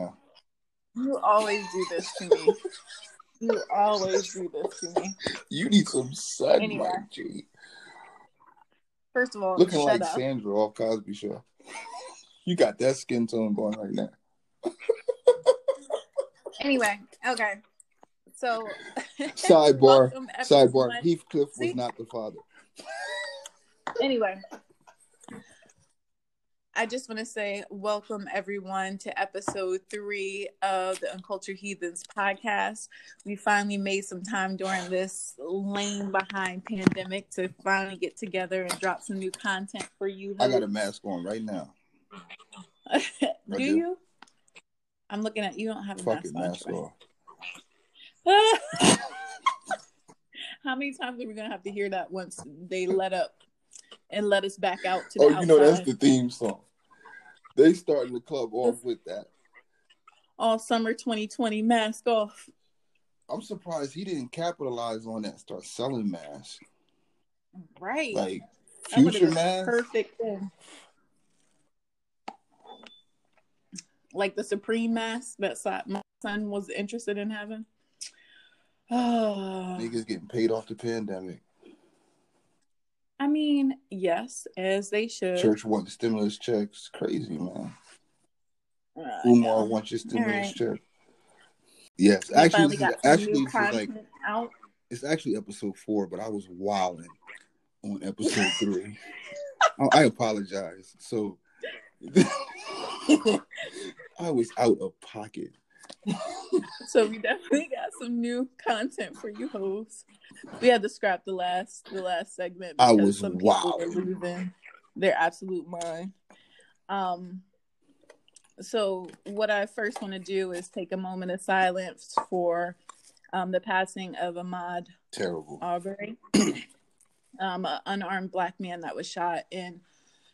Now. You always do this to me. You always do this to me. You need some sunlight, Anyway. G. First of all, Looking like up. Sandra off Cosby Show. You got that skin tone going right now. Anyway, okay. So Sidebar. Sidebar. Heathcliff was not the father. Anyway, I just want to say welcome everyone to episode three of the Uncultured Heathens podcast. We finally made some time during this lame behind pandemic to finally get together and drop some new content for you. I got a mask on right now. do, do. you? I'm looking at you. Don't have a mask it, on. mask How many times are we gonna have to hear that once they let up and let us back out to oh, the Oh, outside? you know that's the theme song. They starting the club off with that. All summer 2020 mask off. I'm surprised he didn't capitalize on that. Start selling masks, Right. like future masks. Perfect thing. Like the Supreme mask that my son was interested in having. Oh, Niggas getting paid off the pandemic. I mean, yes, as they should. Church wants stimulus checks. Crazy, man. Uh, Umar yeah. wants your stimulus Alright. check. Yes, We actually, this is, actually, this is like out. it's actually episode four, but I was wilding on episode three. I, I apologize. So I was out of pocket. So we definitely got some new content for you hoes. We had to scrap the last the last segment I because was some people were losing their absolute mind. Um so what I first want to do is take a moment of silence for um, the passing of Ahmaud Terrible. Arbery, um, an unarmed black man that was shot and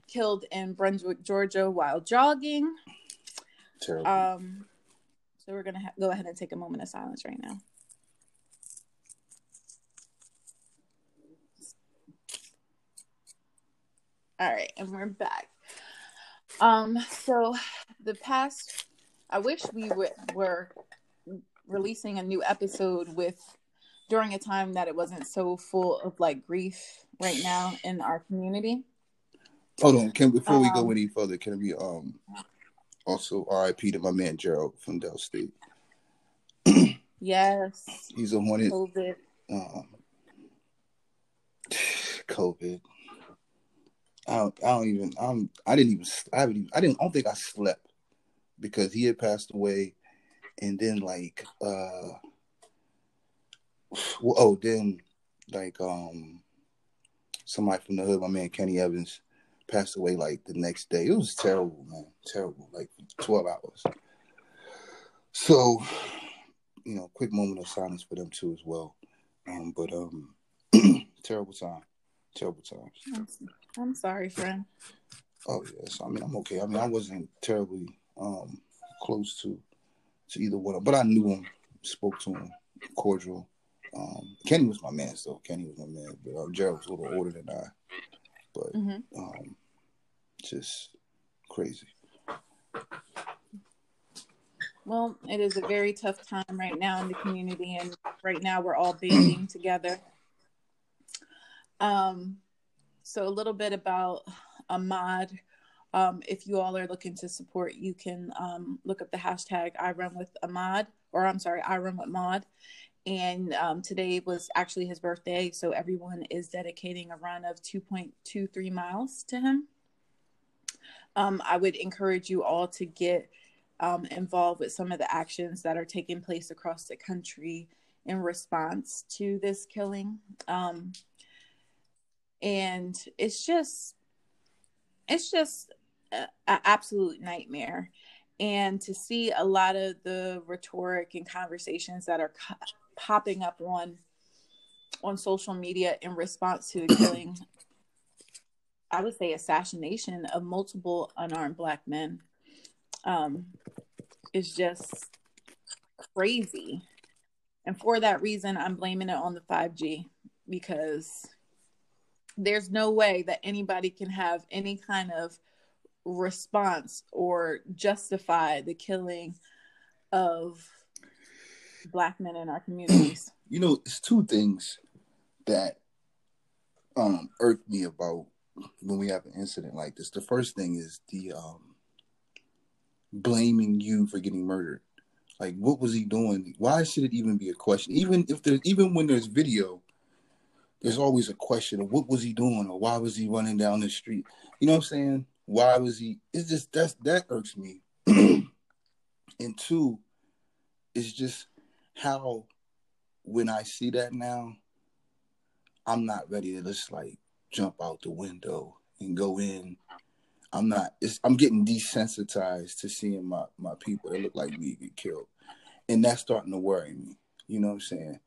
killed in Brunswick, Georgia, while jogging. Terrible. Um, so we're gonna ha- go ahead and take a moment of silence right now. All right, and we're back. Um, so the past, I wish we would, were releasing a new episode with during a time that it wasn't so full of like grief right now in our community. Hold on. Can before we go um, any further, can we um also RIP to my man Gerald from Del State. Yes, He's a hornet. COVID. um, COVID. I don't, I don't even. I'm. I didn't even. I haven't. Even, I didn't. I don't think I slept because he had passed away, and then like, uh, well, oh, then like, um, somebody from the hood, my man Kenny Evans, passed away like the next day. It was terrible, man. Terrible. Like twelve hours. So, you know, quick moment of silence for them too as well. Um, but um, terrible time, terrible times. I'm, sorry, friend. Oh yes, I mean I'm okay. I mean I wasn't terribly um close to to either one, of but I knew him, spoke to him, cordial. Um, Kenny was my man, so Kenny was my man. But uh, Gerald was a little older than I, but hmm um, just crazy. Well, it is a very tough time right now in the community, and right now we're all banding together. Um, so a little bit about Ahmaud. Um, if you all are looking to support, you can um, look up the hashtag I Run with Ahmaud, or I'm sorry, I Run with Ahmaud. And um, today was actually his birthday, so everyone is dedicating a run of 2.23 miles to him. Um, I would encourage you all to get um, involved with some of the actions that are taking place across the country in response to this killing. Um, and it's just, it's just an absolute nightmare. And to see a lot of the rhetoric and conversations that are co- popping up on on social media in response to the killing, I would say assassination of multiple unarmed black men, um, is just crazy. And for that reason, I'm blaming it on the 5G because there's no way that anybody can have any kind of response or justify the killing of black men in our communities. You know, it's two things that um me about when we have an incident like this. The first thing is the um blaming you for getting murdered. Like, what was he doing? Why should it even be a question? Even if there's, even when there's video, there's always a question of what was he doing or why was he running down the street? You know what I'm saying? Why was he? It's just that's that irks me. and two, it's just how when I see that now, I'm not ready to just like jump out the window and go in. I'm not. It's, I'm getting desensitized to seeing my my people that look like me get killed, and that's starting to worry me. You know what I'm saying?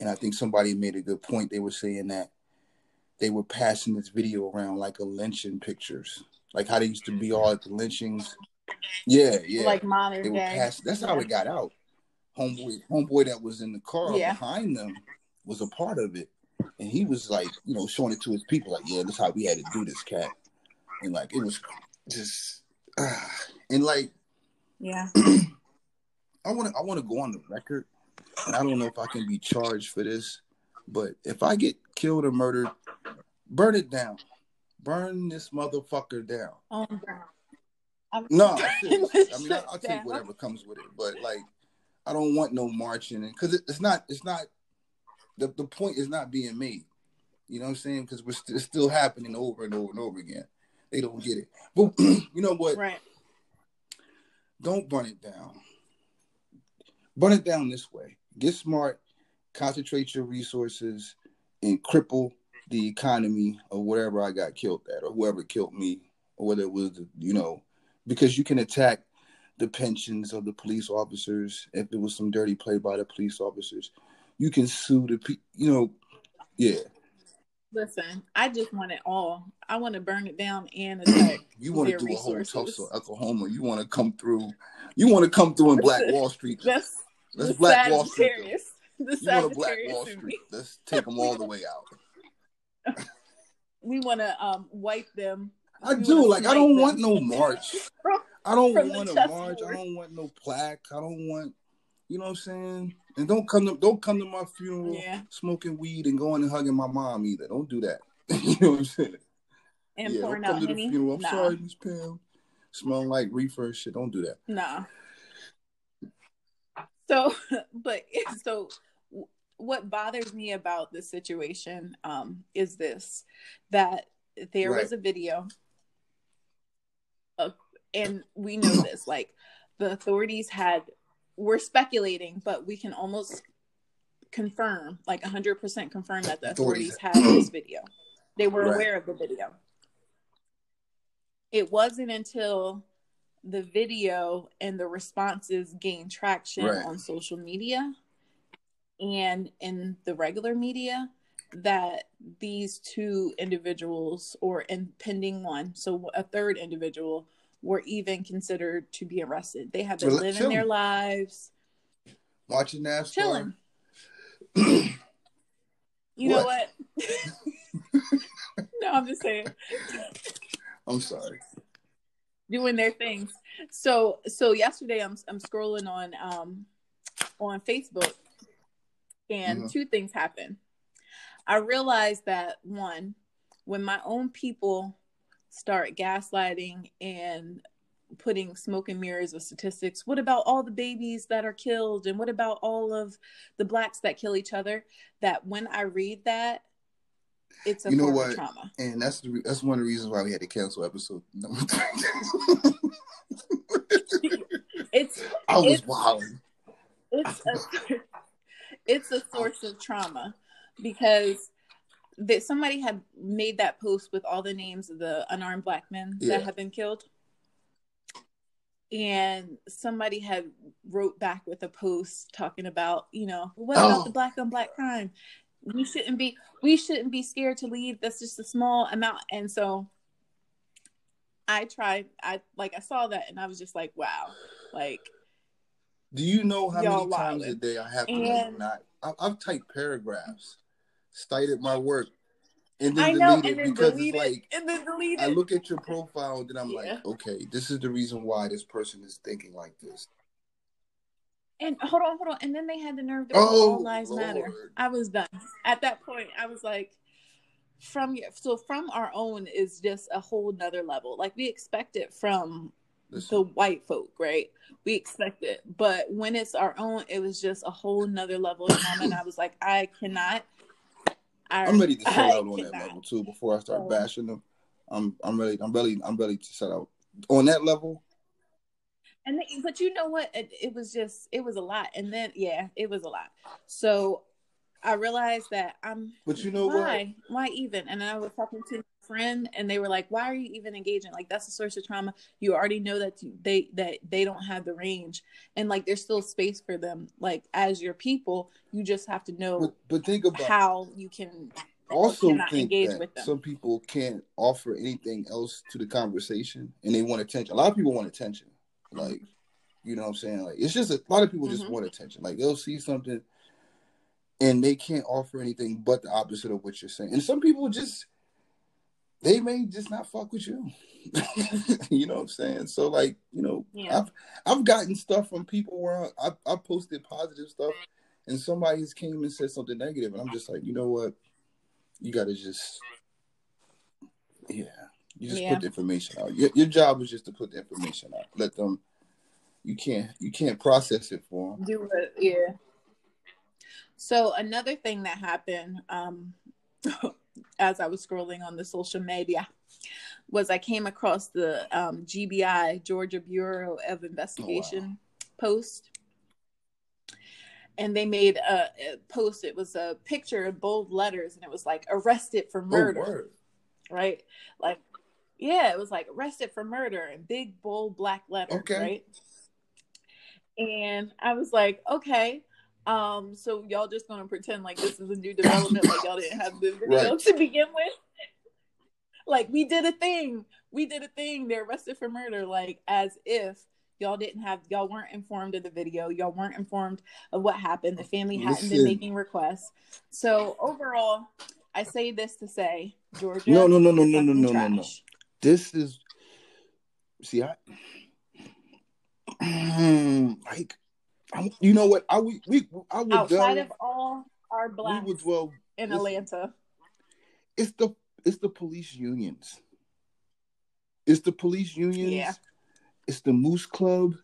And I think somebody made a good point. They were saying that they were passing this video around like a lynching pictures, like how they used to be all at the lynchings. Yeah, yeah. Like they modern were day. passing. That's how it got out. Homeboy, homeboy that was in the car Yeah. behind them was a part of it, and he was like, you know, showing it to his people, like, yeah, this is how we had to do this, cat. And like, it was just, and like, Yeah. I want to I want to go on the record, and I don't know if I can be charged for this, but if I get killed or murdered, burn it down, burn this motherfucker down. Oh, I'm No, serious. I mean, I, shit I'll take whatever comes with it, but like, I don't want no marching, and because it, it's not it's not the the point is not being made. You know what I'm saying? Because we're st- it's still happening over and over and over again. They don't get it, but you know what? Right. don't burn it down. Burn it down this way. Get smart, concentrate your resources, and cripple the economy of whatever I got killed at, or whoever killed me, or whether it was, you know, because you can attack the pensions of the police officers if it was some dirty play by the police officers. You can sue the, you know, yeah. Listen, I just want it all. I want to burn it down and attack. You want to do a whole resources. Tulsa, Oklahoma. You want to come through. You want to come through in Black Wall Street. That's Let's the Black Wall Street. The You want to Black Wall. Street. Let's take them all the way out. We want to um wipe them. I We do. Like, I don't them. want no march. From- I don't want a march. I don't want no plaque. I don't want, you know what I'm saying? And don't come to don't come to my funeral Yeah. smoking weed and going and hugging my mom either. Don't do that. you know what I'm saying? and yeah, pouring don't come out to the honey. funeral. I'm nah, sorry, Miss Pam. Smelling like reefer shit. Don't do that. nah. So, but so what bothers me about this situation um, is this that there Right. was a video of, and we know this like the authorities had we're speculating but we can almost confirm like 100% confirm that the authorities had this video they were Right. aware of the video it wasn't until the video and the responses gained traction Right. on social media and in the regular media that these two individuals or impending one so a third individual were even considered to be arrested they have been Rela- living their lives Watching NASCAR. chilling you know what no i'm just saying I'm sorry. doing their things. So so yesterday I'm I'm scrolling on um on Facebook and Mhm. two things happened. I realized that one, when my own people start gaslighting and putting smoke and mirrors with statistics, what about all the babies that are killed and what about all of the blacks that kill each other? That when I read that, it's a You know what? of trauma. And that's the re- that's one of the reasons why we had to cancel episode number three. It's I was It's- it's a, it's a source of trauma because that somebody had made that post with all the names of the unarmed black men Yeah. that have been killed and somebody had wrote back with a post talking about you know what about Oh. the black on black crime we shouldn't be we shouldn't be scared to leave that's just a small amount and so i tried i like i saw that and i was just like wow like Do you know how many times a day I have to And- not? I, I've typed paragraphs, cited my work, and then i know delete and it then because delete it's like and then delete I look at your profile and then I'm Yeah. like, okay, this is the reason why this person is thinking like this. and hold on hold on and then they had the nerve to Oh, all lives matter i was done at that point i was like from your so from our own is just a whole nother level like we expect it from the white folk, right? We expect it. But when it's our own, it was just a whole nother level and I was like, I cannot. I'm ready to set out on that level too. Before I start So- bashing them, I'm I'm ready. I'm ready. I'm ready to set out on that level. And then, but you know what? It, it was just, it was a lot. And then, yeah, it was a lot. So I realized that I'm. But you know what? why? Why even? And then I was talking to friend, and they were like, "Why are you even engaging? Like that's a source of trauma. You already know that they that they don't have the range, and like there's still space for them. Like as your people, you just have to know But but think about how you can. also think engage that with them. some people can't offer anything else to the conversation and they want attention. A lot of people want attention. Like, you know what I'm saying? Like it's just a, lot of people just Mhm. want attention. Like they'll see something and they can't offer anything but the opposite of what you're saying. And some people just they may just not fuck with you. you know what I'm saying? So like, you know, Yeah. I've I've gotten stuff from people where I, I posted positive stuff and somebody just came and said something negative and I'm just like, you know what? You gotta just Yeah. You just Yeah. put the information out. Your, your job is just to put the information out. Let them you can't you can't process it for them. do it yeah so another thing that happened um as i was scrolling on the social media was i came across the um gbi georgia bureau of investigation post. And they made a, a post it was a picture in bold letters and it was like arrested for murder. Oh, right? Like yeah it was like arrested for murder in big bold black letters Okay. right? And i was like okay um so y'all just gonna pretend like this is a new development like y'all didn't have the video Right. to begin with? Like we did a thing. We did a thing. They're arrested for murder. Like as if y'all didn't have y'all weren't informed of the video. Y'all weren't informed of what happened. The family hadn't been making requests. So overall i say this to say georgia No, no, no, no, no, no, no, no, no. This is see I like I, you know what I we, we I would outside delve, of all our we blacks would dwell in listen. Atlanta. it's the it's the police unions. It's the police unions. Yeah. It's the Moose Club.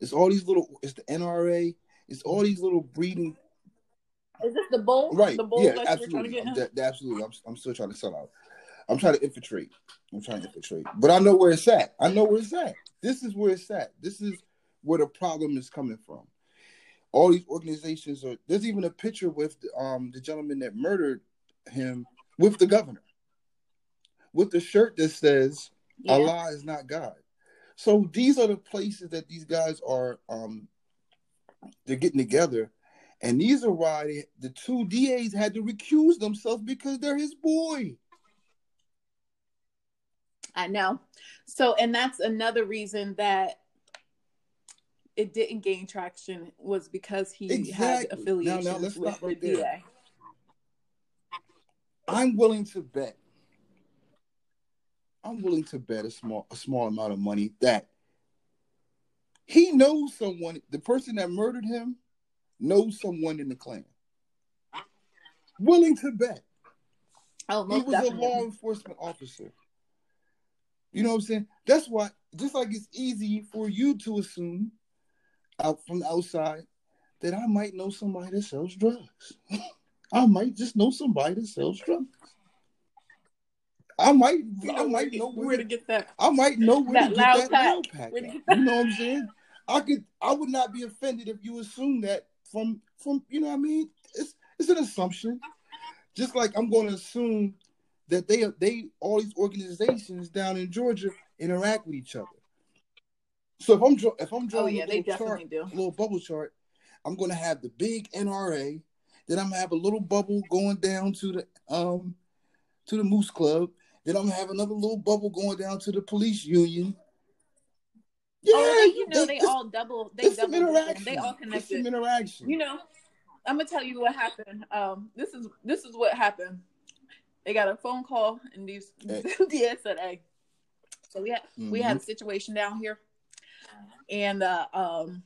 It's all these little. It's the NRA. It's all these little breeding. Is this the bull? Right. The bull yeah. that you're trying to Absolutely. get I'm, that- absolutely. I'm, I'm still trying to sell out. I'm trying to infiltrate. I'm trying to infiltrate. But I know where it's at. I know where it's at. This is where it's at. This is where the problem is coming from. All these organizations are. There's even a picture with um the gentleman that murdered him with the governor, with the shirt that says Yeah. Allah is not God. So these are the places that these guys are um they're getting together. And these are why they, the two DAs had to recuse themselves because they're his boy. I know. So, and that's another reason that it didn't gain traction was because he had Exactly. Now- affiliations now let's with right the. DA. I'm willing to bet. I'm willing to bet a small a small amount of money that he knows someone, the person that murdered him knows someone in the Klan. Willing to bet. Oh, he was a law enforcement officer. You know what I'm saying? That's why, just like it's easy for you to assume out from the outside that I might know somebody that sells drugs. I might just know somebody that sells drugs. I might, You I know, might where, to know get, where, where to, get that. I might know where that to get loud that pack. loud pack. Where to at. get that- You know what I'm saying? I could, I would not be offended if you assume that from from you know what I mean. It's it's an assumption. Just like I'm going to assume that they they all these organizations down in Georgia interact with each other. So if I'm if I'm Oh drawing yeah, a little chart, do. little bubble chart, I'm going to have the big NRA. Then I'm gonna have a little bubble going down to the um to the Moose Club. Then I'm gonna have another little bubble going down to the police union. Yeah, oh, they, you know they it's- all double. They double. interaction. They all connected. interaction. You know, I'm gonna tell you what happened. Um, this is this is what happened. They got a phone call and these Hey. said, "Hey." So we had we had a situation down here, and uh, um,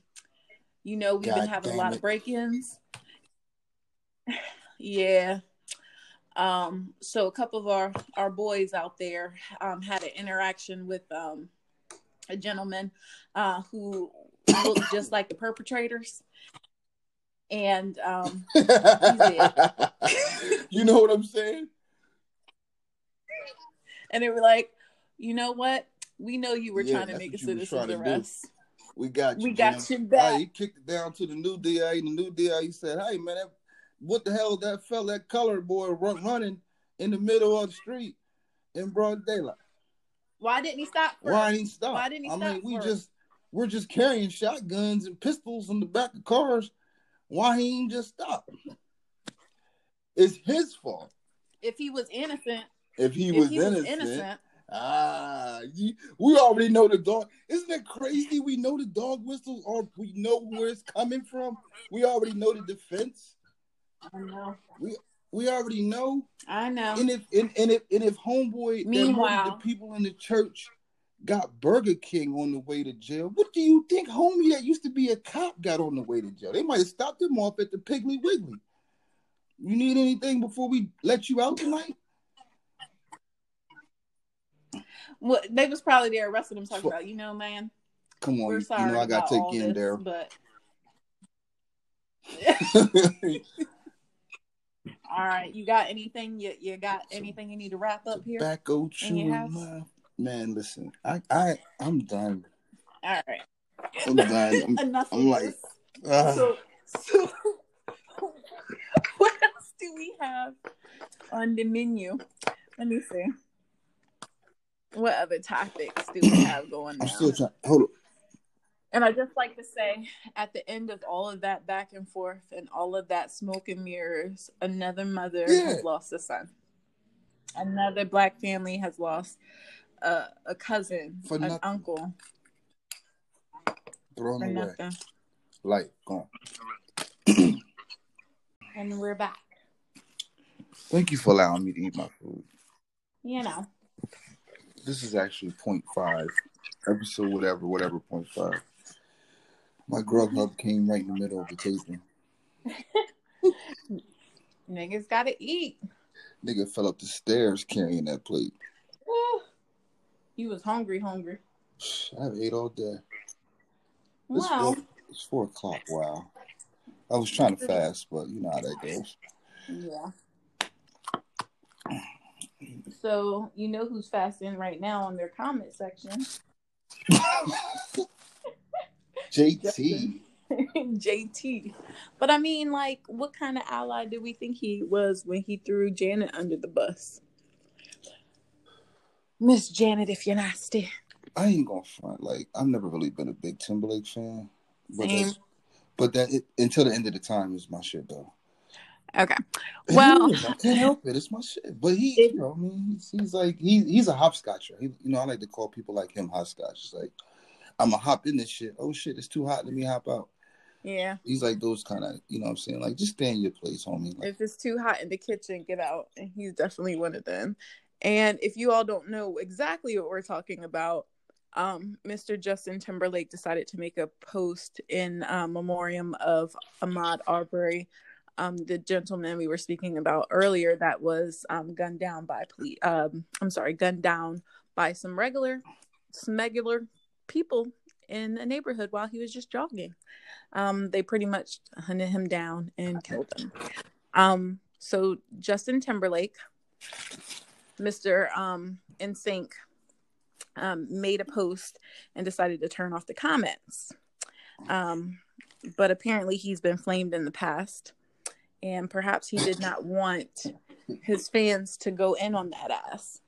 you know we've God been having a lot it. of break-ins. yeah. Um, so a couple of our our boys out there um had an interaction with um a gentleman uh who looked just like the perpetrators. And um you know what I'm saying? and they were like, you know what? We know you were Yeah, trying to make a citizen's trying to do. arrest. We got you. We got your back. Right, he kicked it down to the new DA, the new DA he said, "Hey man, that, what the hell that fella, that colored boy, run, running in the middle of the street in broad daylight? Why didn't he stop? First? Why didn't he stop? Why didn't he I stop mean, we first? just we're just carrying shotguns and pistols in the back of cars. Why he ain't just stop? It's his fault. If he was innocent, If he if was he innocent, was innocent, Ah, we already know the dog. Isn't it crazy? We know the dog whistles, or we know where it's coming from. We already know the defense. I know. We we already know. I know. And if and, and if and if homeboy Meanwhile- the people in the church got Burger King on the way to jail, what do you think homie that used to be a cop got on the way to jail? They might have stopped him off at the Piggly Wiggly. You need anything before we let you out tonight? Well, they was probably there arresting him, talking about, you know, man, Come on, we're you sorry know I gotta take you in there. but all right, you got anything? You you got anything you need to wrap up here? Tobacco in chewing house? Man, listen, I, I, I'm done. All right, I'm done. I'm, enough. I'm like, ah. so, so what else do we have on the menu? Let me see. What other topics do we have going on? I'm now? still trying. Hold up. And I just like to say, at the end of all of that back and forth and all of that smoke and mirrors, another mother Yeah. has lost a son. Another black family has lost a, a cousin, For an nothing. uncle Thrown for away. nothing. Light gone. And we're back. Thank you for allowing me to eat my food. You know. This is actually point five episode, whatever, whatever point five. My Grubhub came right in the middle of the taping. Niggas gotta eat. Nigga fell up the stairs carrying that plate. Woo. You was hungry, hungry. I've ate all day. It's, Well, four, it's four o'clock. Wow. I was trying to fast, but you know how that goes. yeah. So you know who's fasting right now on their comment section? JT. JT. But I mean, like, what kind of ally did we think he was when he threw Janet under the bus? Miss Janet, if you're nasty. I ain't gonna front. Like I've never really been a big Timberlake fan, but Same. but that it, until the end of the time is my shit though. Okay. Well. I can't help it. It's my shit. But he, you know, I mean, he's, he's like he's he's a hopscotcher. He, you know, I like to call people like him hopscotch. It's like I'm a hop in this shit. Oh shit, it's too hot. Let me hop out. yeah. He's like those kind of, you know, what I'm saying, like just stay in your place, homie. Like, If it's too hot in the kitchen, get out. And he's definitely one of them. And if you all don't know exactly what we're talking about, um, Mr. Justin Timberlake decided to make a post in uh, memoriam of Ahmaud Arbery, um, the gentleman we were speaking about earlier that was um, gunned down by police. Um, I'm sorry, gunned down by some regular, smuggler people in a neighborhood while he was just jogging. Um, they pretty much hunted him down and killed him. Um, so Justin Timberlake, Mr. Um, NSYNC, um, made a post and decided to turn off the comments. But apparently he's been flamed in the past, and perhaps he did not want his fans to go in on that ass.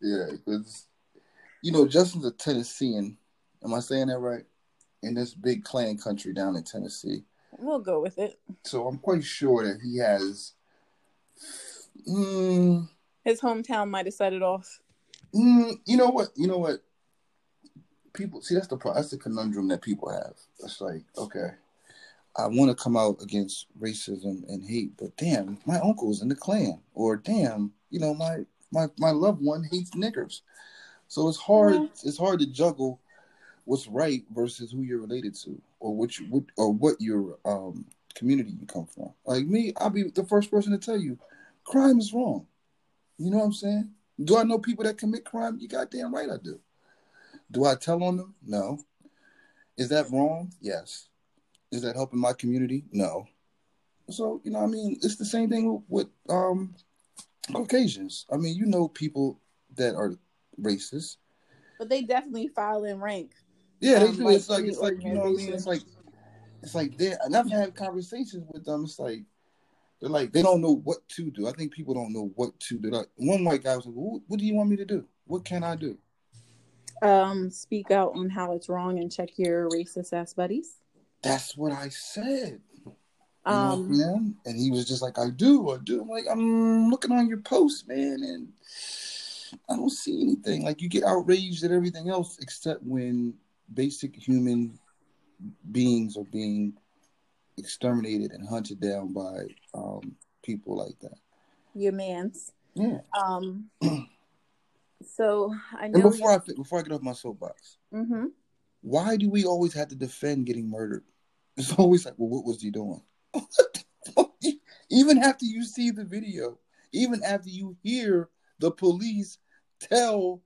Yeah, because you know Justin's a Tennessean. Am I saying that right? In this big Klan country down in Tennessee, We'll go with it. so I'm quite sure that he has. Mm, His hometown might have set it off. mm, you know what? You know what? People see that's the that's the conundrum that people have. It's like, okay, I want to come out against racism and hate, but damn, my uncle's in the Klan, or damn, you know, my my my loved one hates niggers. So it's hard. Yeah. It's hard to juggle what's right versus who you're related to, or what you, what or what your um community you come from. Like me, I'll be the first person to tell you, crime is wrong. You know what I'm saying? Do I know people that commit crime? You goddamn right I do. Do I tell on them? No. Is that wrong? Yes. Is that helping my community? No. So, you know, I mean, it's the same thing with, with um Caucasians. I mean, you know people that are racist. But they definitely file in rank. Yeah, they Um, do. like it's like it's like you know what I mean. It's like it's like they and I've had conversations with them. It's like they're like they don't know what to do. I think people don't know what to do. Like one white guy was like, "What, what do you want me to do? What can I do?" Um, speak out on how it's wrong and check your racist ass buddies. That's what I said. You know, Um, man. And he was just like, I do, I do. I'm like, I'm looking on your post, man, and I don't see anything. Like you get outraged at everything else except when basic human beings are being exterminated and hunted down by um, people like that. your man's. Yeah. Um, so I know. And before I before I get off my soapbox, hmm why do we always have to defend getting murdered? It's always like, well, what was he doing? even after you see the video, even after you hear the police tell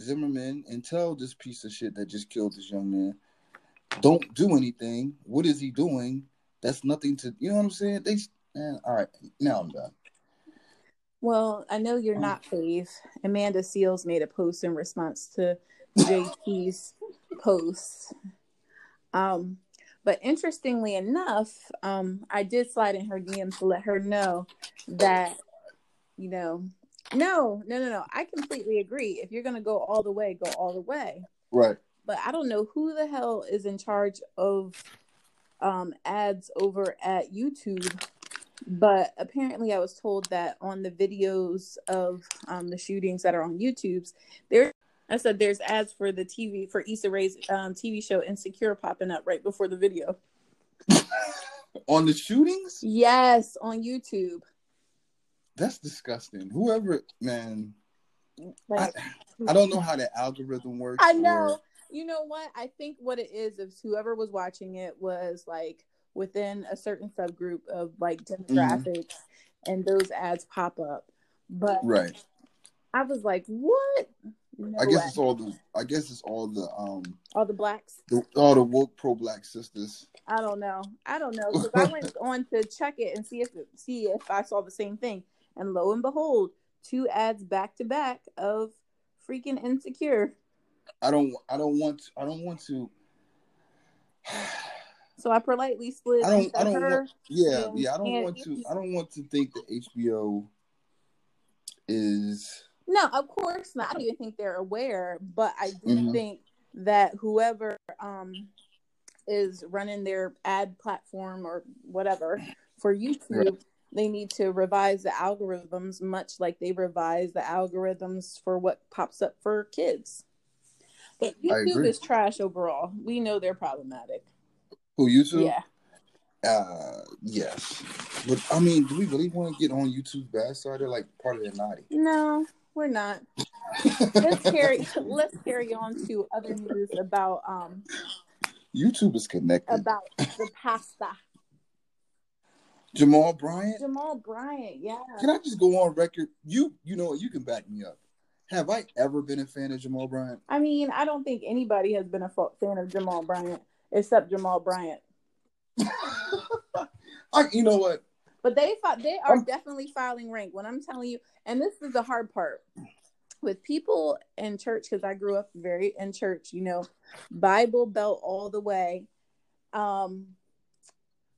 Zimmerman and tell this piece of shit that just killed this young man, don't do anything. What is he doing? That's nothing to, you know what I'm saying? They, man, all right, now I'm done. Well, I know you're Um, not Fave. Amanda Seales made a post in response to JT's post. Um, but interestingly enough, um, I did slide in her DM to let her know that, you know, no, no, no, no. I completely agree. If you're gonna go all the way, go all the way. Right. But I don't know who the hell is in charge of um, ads over at YouTube. But apparently, I was told that on the videos of um, the shootings that are on YouTube's, there. I said there's ads for the TV for Issa Rae's um, TV show Insecure popping up right before the video. On the shootings? Yes, on YouTube. That's disgusting. Whoever, man, Like, I don't know how the algorithm works. I know. or- You know what? I think what it is is whoever was watching it was like within a certain subgroup of like demographics, and those ads pop up. But right. I was like, what? No I guess way. it's all the. I guess it's all the um all the blacks. the, all the woke pro black sisters. I don't know. I don't know because I went on to check it and see if see if I saw the same thing, and lo and behold, two ads back to back of freaking insecure. I don't. I don't want. I don't want to. So I politely slid I don't. I don't. Want, yeah. and- Yeah. I don't want to. I don't want to think that HBO is. No, of course not. I don't even think they're aware, but I do Mhm. think that whoever um is running their ad platform or whatever for YouTube, Right. they need to revise the algorithms much like they revise the algorithms for what pops up for kids. But YouTube is trash overall. We know they're problematic. Who YouTube? Yeah. Uh, yes. But I mean, do we really want to get on YouTube's bad side? They're like part of the naughty. No, we're not. Let's carry let's carry on to other news about um YouTube is connected. about the pasta. Jamal Bryant. Jamal Bryant, yeah. Can I just go on record? You, you know, you can back me up. Have I ever been a fan of Jamal Bryant? I mean, I don't think anybody has been a fan of Jamal Bryant except Jamal Bryant. I, you know what? But they they are Um, definitely filing rank. When I'm telling you, and this is the hard part with people in church because I grew up very in church. You know, Bible belt all the way. um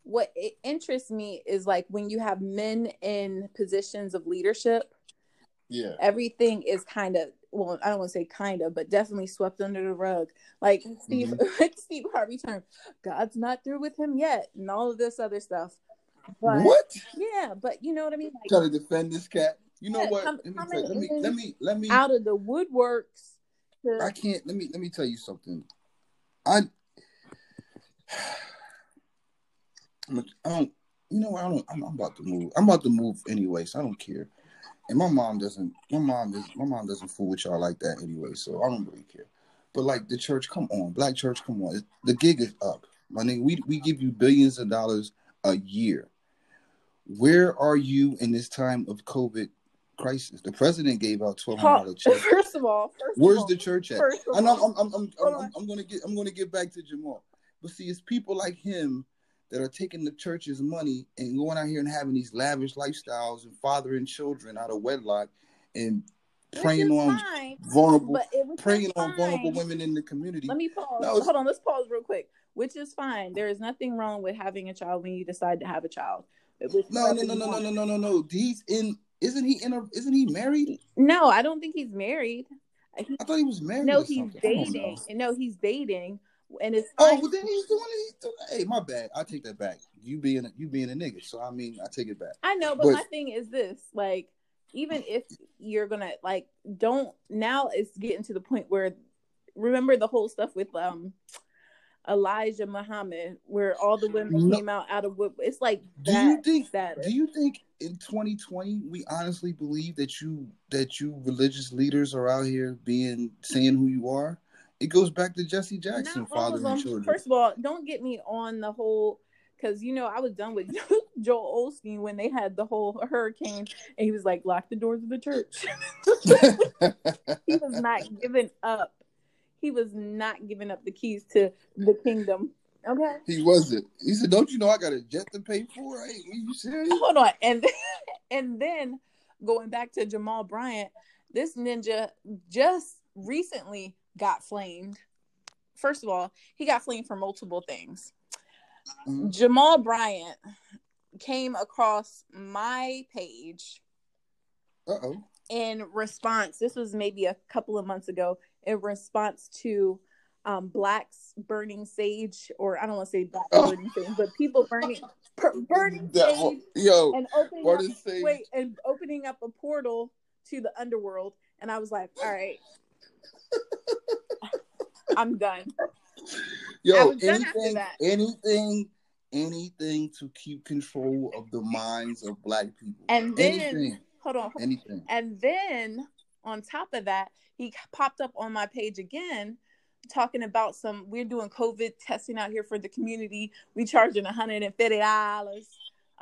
what it interests me is like when you have men in positions of leadership Yeah. everything is kind of well i don't want to say kind of but definitely swept under the rug like steve like steve harvey term god's not through with him yet and all of this other stuff but what? yeah but you know what i mean like Trying to defend this cat. You know Yeah, what? let, me let me let me let me out of the woodworks to, I can't let me let me tell you something. I I don't you know what I don't I'm, I'm about to move. I'm about to move anyway, so I don't care. And my mom doesn't my mom is my mom doesn't fool with y'all like that anyway, so I don't really care. But like the church, come on, black church, come on. The gig is up. My nigga, we we give you billions of dollars a year. Where are you in this time of COVID crisis? The president gave out twelve hundred Paul, dollar first of all first of Where's all, the church at? first of I know I'm I'm I'm, I'm. I'm, gonna get I'm gonna get back to Jamal. But see, it's people like him that are taking the church's money and going out here and having these lavish lifestyles and fathering children out of wedlock and which preying on fine, vulnerable but it was preying on vulnerable women in the community. Let me pause. No, Hold on, let's pause real quick. Which is fine. There is nothing wrong with having a child when you decide to have a child. No, no, no, no, no, no, no, no, no. He's in. Isn't he in a? Isn't he married? No, I don't think he's married. He- I thought he was married. no, he's something. I don't dating. No, he's dating, and it's Oh, well, then he's doing it. He's doing, hey, my bad. I take that back. You being a, you being a nigga. So I mean, I take it back. I know, but, But- my thing is this: like, even if you're gonna like, don't now it's getting to the point where remember the whole stuff with um Elijah Muhammad, where all the women No. came out out of wood. It's like Do you think? status. Do you think in 2020 we honestly believe that you that you religious leaders are out here being saying who you are? It goes back to Jesse Jackson, Not fathering them. children. First of all, don't get me on the whole because you know I was done with Joel Osteen when they had the whole hurricane and he was like, lock the doors of the church. he was not giving up. He was not giving up the keys to the kingdom. Okay. he wasn't. He said, "Don't you know I got a jet to pay for? Hey, are you serious?" Hold on. And then, and then going back to Jamal Bryant, this ninja just recently got flamed. First of all, he got flamed for multiple things. Mhm. Jamal Bryant came across my page Uh oh. in response. This was maybe a couple of months ago in response to um, blacks burning sage, or I don't want to say black Oh. burning sage, but people burning per- burning That sage yo, and opening up, saying? wait and opening up a portal to the underworld. And I was like, all right, I'm done. Yo, done anything, anything, anything to keep control of the minds of black people. And then anything, hold on, anything. And then on top of that, he popped up on my page again talking about some we're doing COVID testing out here for the community. We charging $150.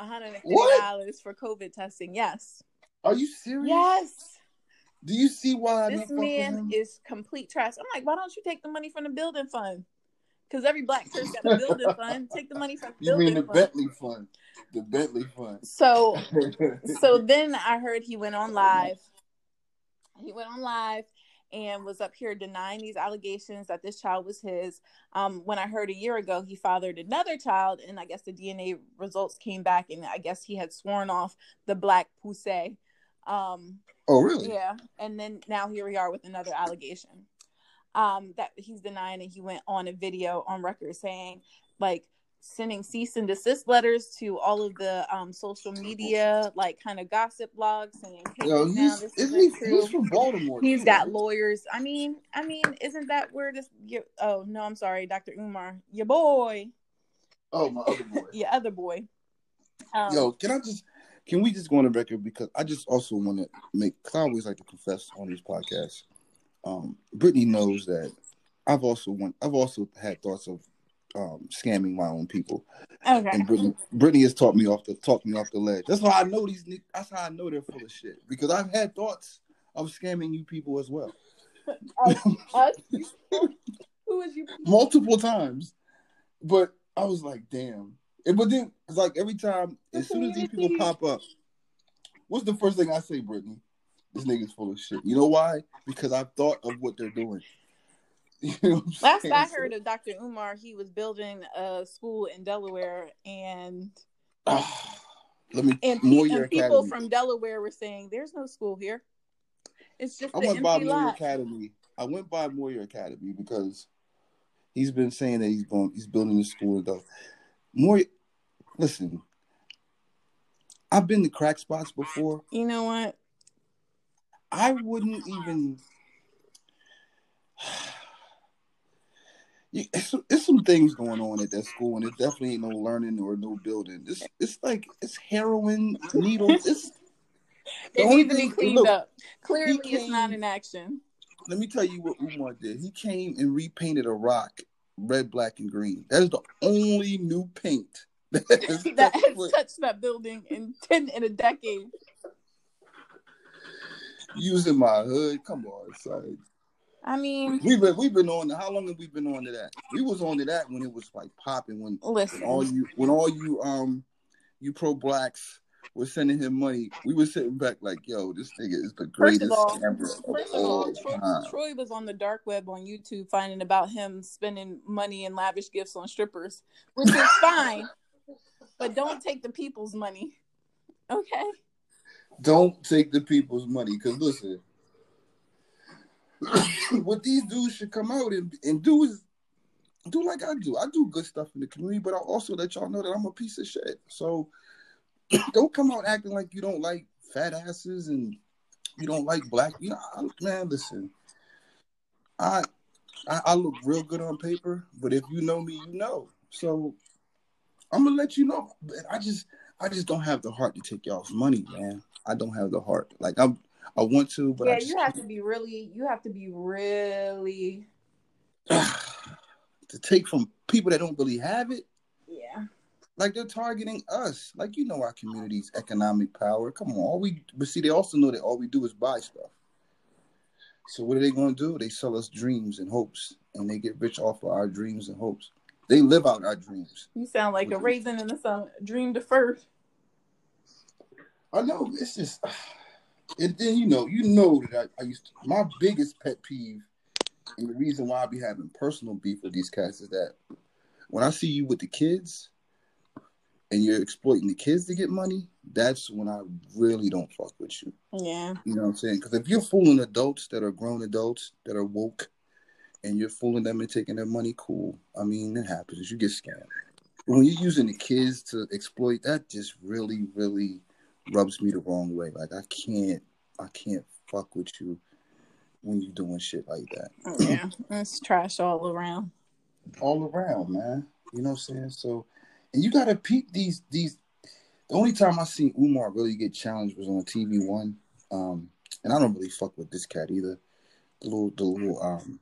$150 for COVID testing. Yes. Are you serious? Yes. Do you see why This man is complete trash. I'm like, why don't you take the money from the building fund? Because every black church got a building fund. Take the money from the You mean the fund. Bentley fund? The Bentley fund. So so then I heard he went on live. He went on live and was up here denying these allegations that this child was his. Um, when I heard a year ago he fathered another child, and I guess the DNA results came back, and I guess he had sworn off the black poussey. Um, oh, really? yeah, and then now here we are with another allegation. Um, that he's denying it. He went on a video on record saying, like, sending cease and desist letters to all of the um social media, like, kind of gossip blogs, saying, "Hey, Yo, now he's, this isn't he, he's from Baltimore. He's too, got right? lawyers. I mean, I mean, isn't that where this? Your, oh no, I'm sorry, Dr. Umar, your boy, Oh, my other boy. your other boy. Um, Yo, can I just can we just go on the record because I just also want to make because I always like to confess on these podcasts. Um, Brittany knows that I've also want I've also had thoughts of um, scamming my own people, okay. and Brittany Brittany has taught me off the talked me off the ledge. That's how I know these. That's how I know they're full of shit because I've had thoughts of scamming you people as well Us? Who is you? multiple times, but I was like, damn. And, but then it's like every time, as soon as these people pop up, what's the first thing I say, Brittany? This nigga's full of shit. You know why? Because I've thought of what they're doing. You know Last? I heard of Dr. Umar, he was building a school in Delaware, and let me and, pe- and people from Delaware were saying, "There's no school here. It's just I went by Moyer. Academy. I went by Moyer Academy because he's been saying that he's going, he's building a school. Though Moyer, listen, I've been to crack spots before. You know what? I wouldn't even. It's, it's some things going on at that school, and it definitely ain't no learning or no building. It's it's like it's heroin needles. It's It needs to be cleaned look, up. Clearly, it's not in action. let me tell you what Umar did. He came and repainted a rock red, black, and green. That is the only new paint that has that touched has touched that building in ten in a decade. using my hood. Come on, son. I mean, We've been we've been on. How long have we been on to that? We was on to that when it was like popping. When, when all you when all you um you pro blacks were sending him money, we were sitting back like, yo, this nigga is the First greatest of all, first of all Troy. Troy was on the dark web on YouTube finding about him spending money and lavish gifts on strippers, which is fine, but don't take the people's money. Okay. Don't take the people's money because listen, what these dudes should come out and, and do is do like I do. I do good stuff in the community, but I also let y'all know that I'm a piece of shit. So don't come out acting like you don't like fat asses and you don't like black. You know, I, man, listen. I, I I look real good on paper, but if you know me, you know. So I'm gonna let you know. But I just I just don't have the heart to take y'all's money, man. I don't have the heart. Like I'm I want to, but I yeah, just you have to be really, you have to be really, to take from people that don't really have it. yeah. Like they're targeting us. Like you know our community's economic power. Come on, all we but see they also know that all we do is buy stuff. So what are they gonna do? They sell us dreams and hopes, and they get rich off of our dreams and hopes. They live out our dreams. You sound like a raisin in the sun. Dream deferred. I know it's just, and then you know, you know that I, I used to. My biggest pet peeve, and the reason why I be having personal beef with these cats is that when I see you with the kids, and you're exploiting the kids to get money, that's when I really don't fuck with you. Yeah. You know what I'm saying? Because if you're fooling adults that are grown adults that are woke, and you're fooling them and taking their money, cool. I mean, it happens. You get scammed. When you're using the kids to exploit, that just really, really rubs me the wrong way. Like I can't, I can't fuck with you when you're doing shit like that. Yeah. It's trash all around. All around, man. You know what I'm saying? So, and you gotta peep these these. The only time I seen Umar really get challenged was on TV One, um, and I don't really fuck with this cat either. The little, the little um,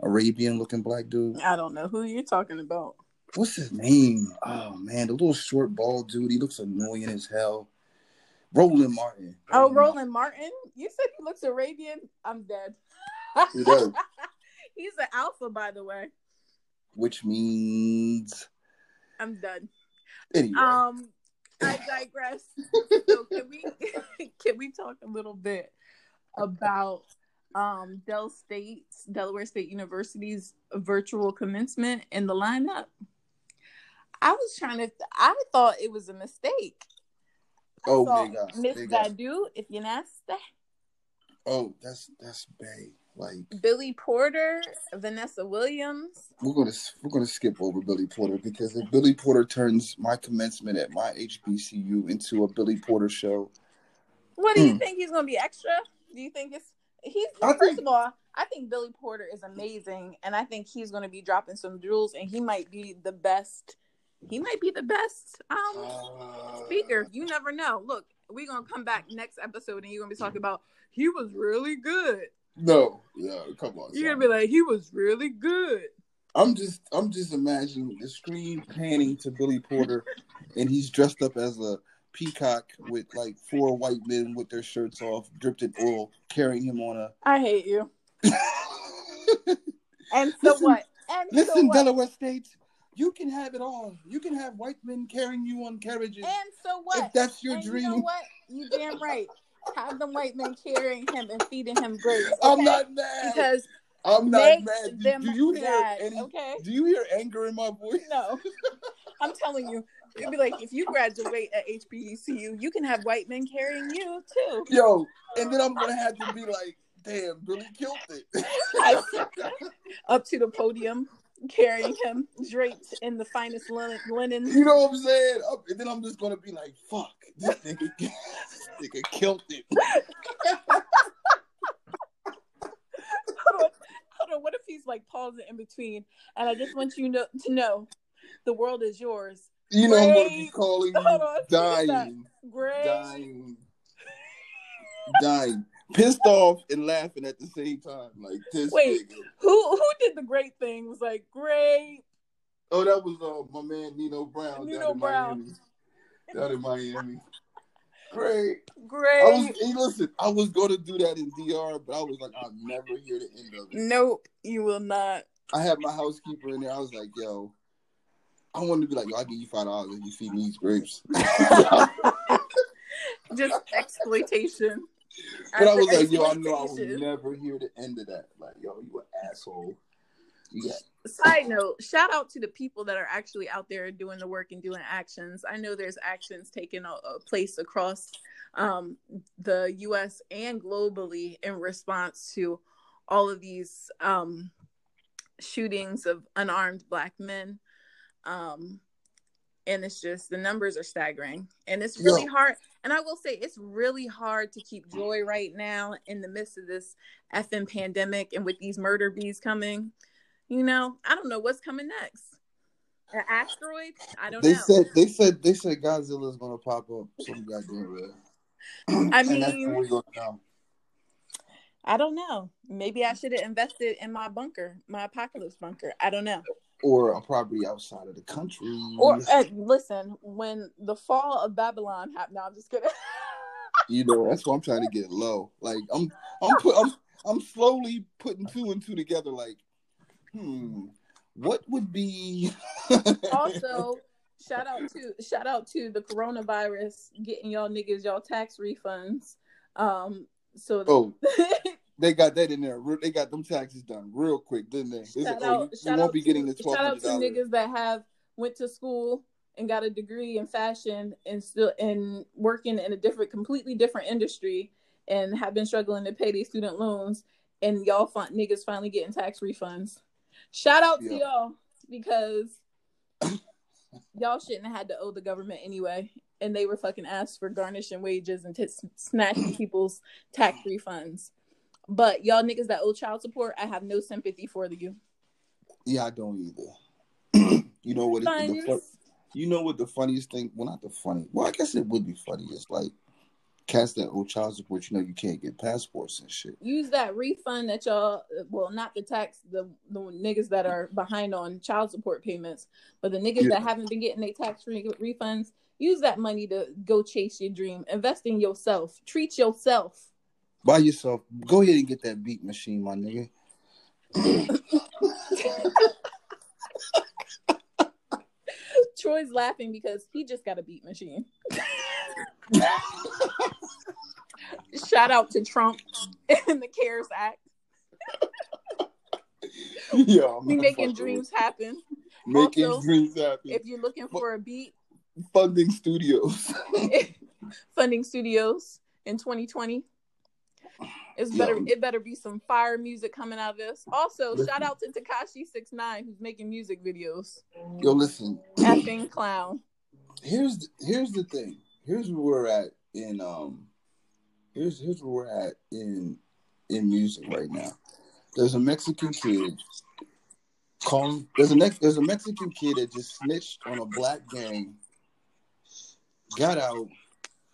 Arabian looking black dude. I don't know who you're talking about. What's his name? Oh man, the little short bald dude. He looks annoying as hell. Roland Martin. Oh, Roland Martin. You said he looks Arabian. I'm dead. He does. He's an alpha, by the way. Which means I'm done. anyway. Um, I digress. so can we can we talk a little bit about um Del State's Delaware State University's virtual commencement and the lineup? I was trying to. I thought it was a mistake. Oh, they Miss Badu, if you're nasty, oh, that's that's Bay. Like Billy Porter, Vanessa Williams. we're gonna we're gonna skip over Billy Porter because if Billy Porter turns my commencement at my HBCU into a Billy Porter show, What do you Mm. think he's to be extra? Do you think it's he's I first think- of all, I think Billy Porter is amazing, and I think he's to be dropping some jewels, and he might be the best. He might be the best um uh, speaker. You never know. Look, we're gonna come back next episode, and you're gonna be talking about he was really good. No, yeah, come on. You're son. gonna be like he was really good. I'm just I'm just imagining the screen panning to Billy Porter, and he's dressed up as a peacock with like four white men with their shirts off, dripped in oil, carrying him on a I hate you. And so Listen- what? And so Listen, what? Delaware State, you can have it all. You can have white men carrying you on carriages And so what? if that's your and dream. You know what? You damn right. Have them white men carrying him and feeding him grapes. I'm not mad. because I'm not mad. Do, do you hear any? okay? Do you hear anger in my voice? No, I'm telling you, it'd be like if you graduate at HBCU, you can have white men carrying you too. Yo, and then I'm gonna have to be like, damn, Billy killed it. Up to the podium, carrying him draped in the finest linen. linen. you know what I'm saying? Up- And then I'm just gonna be like, fuck, this nigga, this nigga killed it. hold on, hold on. What if he's like pausing in between? And I just want you know, to know, the world is yours. You know I'm gonna be calling you look dying, dying, dying, pissed off and laughing at the same time. Like this Wait. nigga. Who who did the great thing? Was like great. Oh, that was uh, my man Nino Brown Nino down in Brown. Miami. Down in Miami. Great. Great. I was hey, listen, I was gonna do that in DR, but I was like, I'll never hear the end of it. Nope, you will not. I had my housekeeper in there. I was like, yo, I wanted to be like, yo, I'll give you five dollars if you feed me these grapes. Just exploitation. I was like, yo, I know I will never hear the end of that. Like, yo, you an asshole. Got Side note, shout out to the people that are actually out there doing the work and doing actions. I know there's actions taking a, a place across um, the US and globally in response to all of these um, shootings of unarmed black men. Um, and it's just the numbers are staggering. And it's really Yo. hard and i will say it's really hard to keep joy right now in the midst of this effing pandemic and with these murder bees coming. You know i don't know what's coming next. An asteroid? I don't they know. said they said they said Godzilla's gonna pop up some goddamn way. I mean- when we gonna know. i don't know. Maybe i should have invested in my bunker my apocalypse bunker. I don't know Or a property outside of the country. or uh, listen when the fall of babylon happened no, i'm just kidding You know, that's why I'm trying to get low. Like I'm, I'm, put, I'm, I'm slowly putting two and two together. Like, hmm, what would be? also shout out to shout out to the coronavirus getting y'all niggas y'all tax refunds um so oh, they got that in there. They got them taxes done real quick, didn't they? They said, oh, you, you won't be to, getting the twelve shout out to niggas that have went to school and got a degree in fashion and still and working in a different completely different industry and have been struggling to pay their student loans and y'all niggas finally getting tax refunds. Shout out to y'all because y'all shouldn't have had to owe the government anyway. And they were fucking asked for garnishing wages and t- snatching people's tax refunds but y'all niggas that owe child support i have no sympathy for you Yeah, I don't either. you know what? it- The, you know what the funniest thing? Well, not the funny. Well, I guess it would be funny. Is like cats that owe child support. You know, you can't get passports and shit. use that refund that y'all well not the tax the the niggas that are behind on child support payments but the niggas Yeah. that haven't been getting their tax re- refunds use that money to go chase your dream invest in yourself treat yourself Buy yourself. Go ahead and get that beat machine, my nigga. troy's laughing because he just got a beat machine shout out to trump and the cares act yeah, we making dreams happen making Also, dreams happen. if you're looking for a beat Funding studios. funding studios in 2020. It's better. Yeah. It better be some fire music coming out of this. Also, shout out to Tekashi Six Nine who's making music videos. Yo, listen. Effing clown. Here's the, here's the thing. Here's where we're at in um. Here's here's where we're at in in music right now. There's a Mexican kid. Calling, there's a next there's a Mexican kid that just snitched on a black gang. Got out,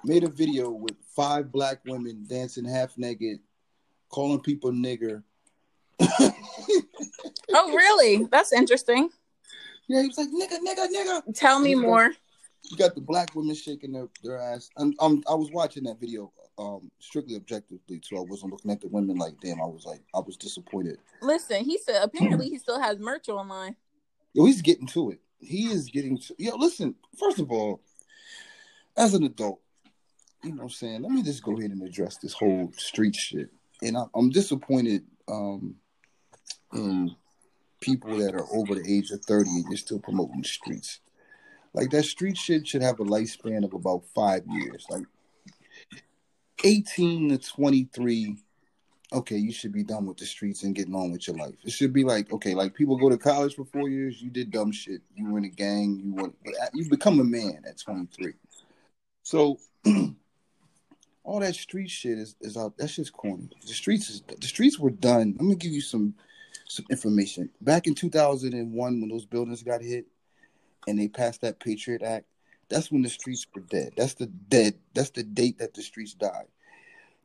made a video with five black women dancing half naked, calling people nigger. Oh, really? That's interesting. Yeah, he was like nigga, nigga, nigga. Tell me more. You got the black women shaking their, their ass. I'm, I'm, I was watching that video um strictly objectively, so I wasn't looking at the women like, damn, I was like, I was disappointed. Listen, he said apparently he still has merch online. Yo, he's getting to it. He is getting to. Yo, listen. First of all, as an adult, you know what I'm saying. Let me just go ahead and address this whole street shit. And I, I'm disappointed um and people that are over the age of 30 and you're still promoting the streets. Like that street shit should have a lifespan of about five years. Like 18 to 23, okay, you should be done with the streets and getting on with your life. It should be like, okay, like people go to college for four years, you did dumb shit. You were in a gang, you went, you become a man at 23. So all that street shit is, is out. That's just corny. The streets is the streets were done. Let me give you some some information. Back in 2001, when those buildings got hit, and they passed that Patriot Act, that's when the streets were dead. That's the dead. That's the date that the streets died.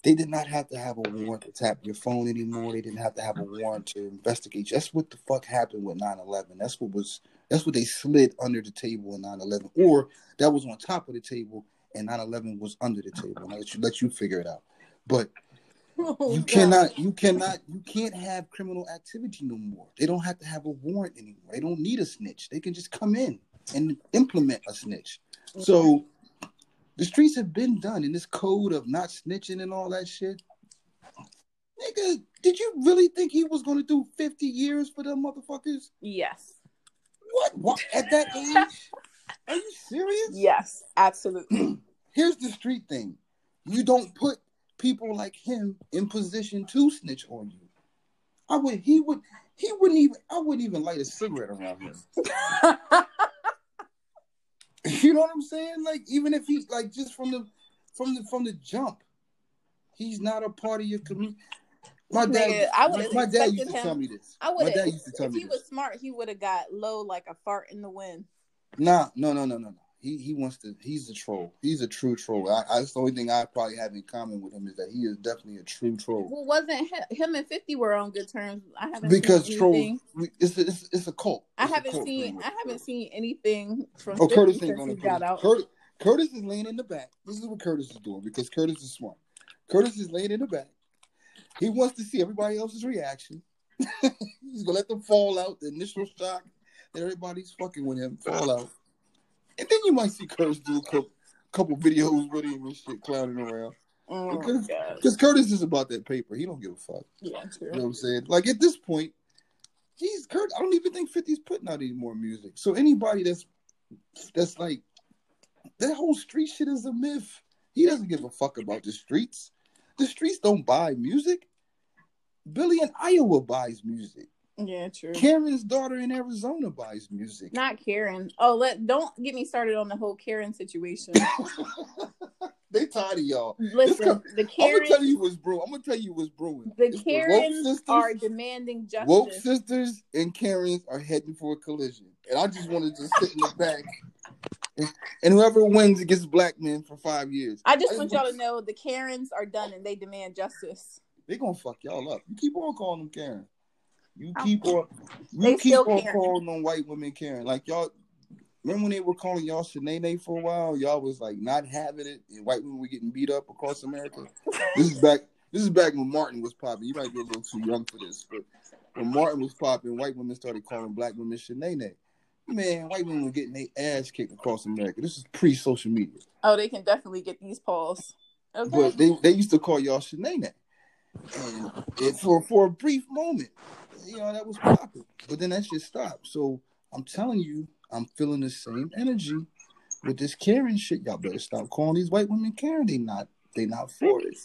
They did not have to have a warrant to tap your phone anymore. They didn't have to have a warrant to investigate. That's what the fuck happened with 9/11. That's what was. That's what they slid under the table in 9/11, or that was on top of the table and 9/11 was under the table. And I'll let you let you figure it out. But Oh, you God. cannot you cannot you can't have criminal activity no more. They don't have to have a warrant anymore. They don't need a snitch. They can just come in and implement a snitch. So the streets have been done in this code of not snitching and all that shit. Nigga did you really think he was going to do 50 years for them motherfuckers? Yes. what? What? At that age are you serious Yes. Absolutely. here's the street thing you don't put people like him in position to snitch on you i would he would he wouldn't even i wouldn't even light a cigarette around him you know what i'm saying like even if he like just from the from the from the jump he's not a part of your community my dad, I my, my dad used to expected tell me this. I My would dad have. used to tell If me he this. was smart, he would have got low like a fart in the wind. Nah, no, no, no, no, no. He he wants to. He's a troll. He's a true troll. I, I that's the only thing I probably have in common with him is that he is definitely a true troll. Well, wasn't hi- him and Fifty were on good terms? I haven't Because seen trolls, it's a, it's, it's a cult. I It's a haven't cult, seen. I haven't seen anything from Oh, Curtis ain't he got out. Curtis, Curtis is laying in the back. This is what Curtis is doing because Curtis is smart. Curtis is laying in the back. He wants to see everybody else's reaction. He's gonna let them fall out. The initial shock that everybody's fucking with him fall out, and then you might see Curtis do a couple, couple videos with him and shit clowning around. Oh, Because-. Because Curtis is about that paper. He don't give a fuck. Yeah, You know what I'm saying? Like at this point, he's Kurt. I don't even think 50's putting out any more music. So anybody that's that's like that whole street shit is a myth. He doesn't give a fuck about the streets. The streets don't buy music. Billy in Iowa buys music. Yeah, true. Karen's daughter in Arizona buys music. Not Karen. Oh, let don't get me started on the whole Karen situation. they tired of y'all. Listen, the I'm gonna tell you what's brewing. I'm gonna tell you what's brewing. the It's Karens sisters- are demanding justice. Woke sisters and Karens are heading for a collision. And I just wanted to sit in the back. And- And whoever wins against black men for five years, I just want y'all to know the Karens are done and they demand justice. they gonna fuck y'all up. You keep on calling them Karen. You keep on you keep on Karen. calling on white women Karen. Like y'all remember when they were calling y'all Shanae for a while? Y'all was like not having it and white women were getting beat up across America. This is back this is back when Martin was popping. You might be a little too young for this, but when Martin was popping, white women started calling black women Shanae. Man, white women were getting their ass kicked across America. This is pre social media. Oh, they can definitely get these paws. Okay. But they, they used to call y'all Shanae. And it, for for a brief moment, you know, that was popping. But then that shit stopped. So I'm telling you, I'm feeling the same energy with this Karen shit. Y'all better stop calling these white women Karen. They not they not for it.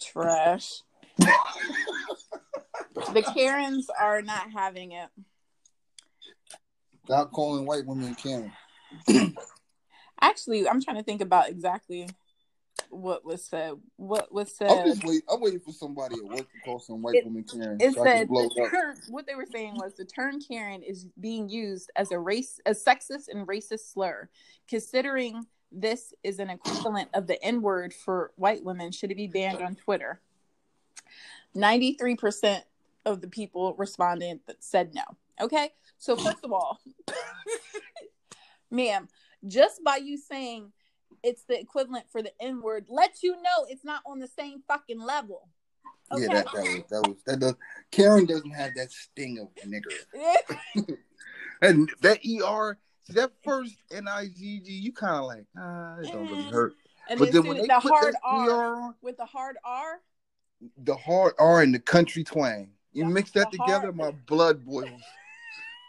Trash. the Karens are not having it. Stop calling white women Karen. Actually, I'm trying to think about exactly what was said. What was said? I'm just wait. I'm waiting for somebody at work to call some white It- woman Karen. It so said the term, what they were saying was the term Karen is being used as a race, a sexist and racist slur. Considering this is an equivalent of the N word for white women, should it be banned on Twitter? Ninety-three percent of the people responded that said no. Okay, so first of all, ma'am, just by you saying it's the equivalent for the N word, lets you know it's not on the same fucking level. Okay. Yeah, that, that was that was that does Karen doesn't have that sting of nigger. And that ER, see that first N I G G, you kind of like, ah, it don't really hurt. And But then, when they the put hard R on, with the hard R. the hard R and the country twang, You The- mix that together, hard- my blood boils.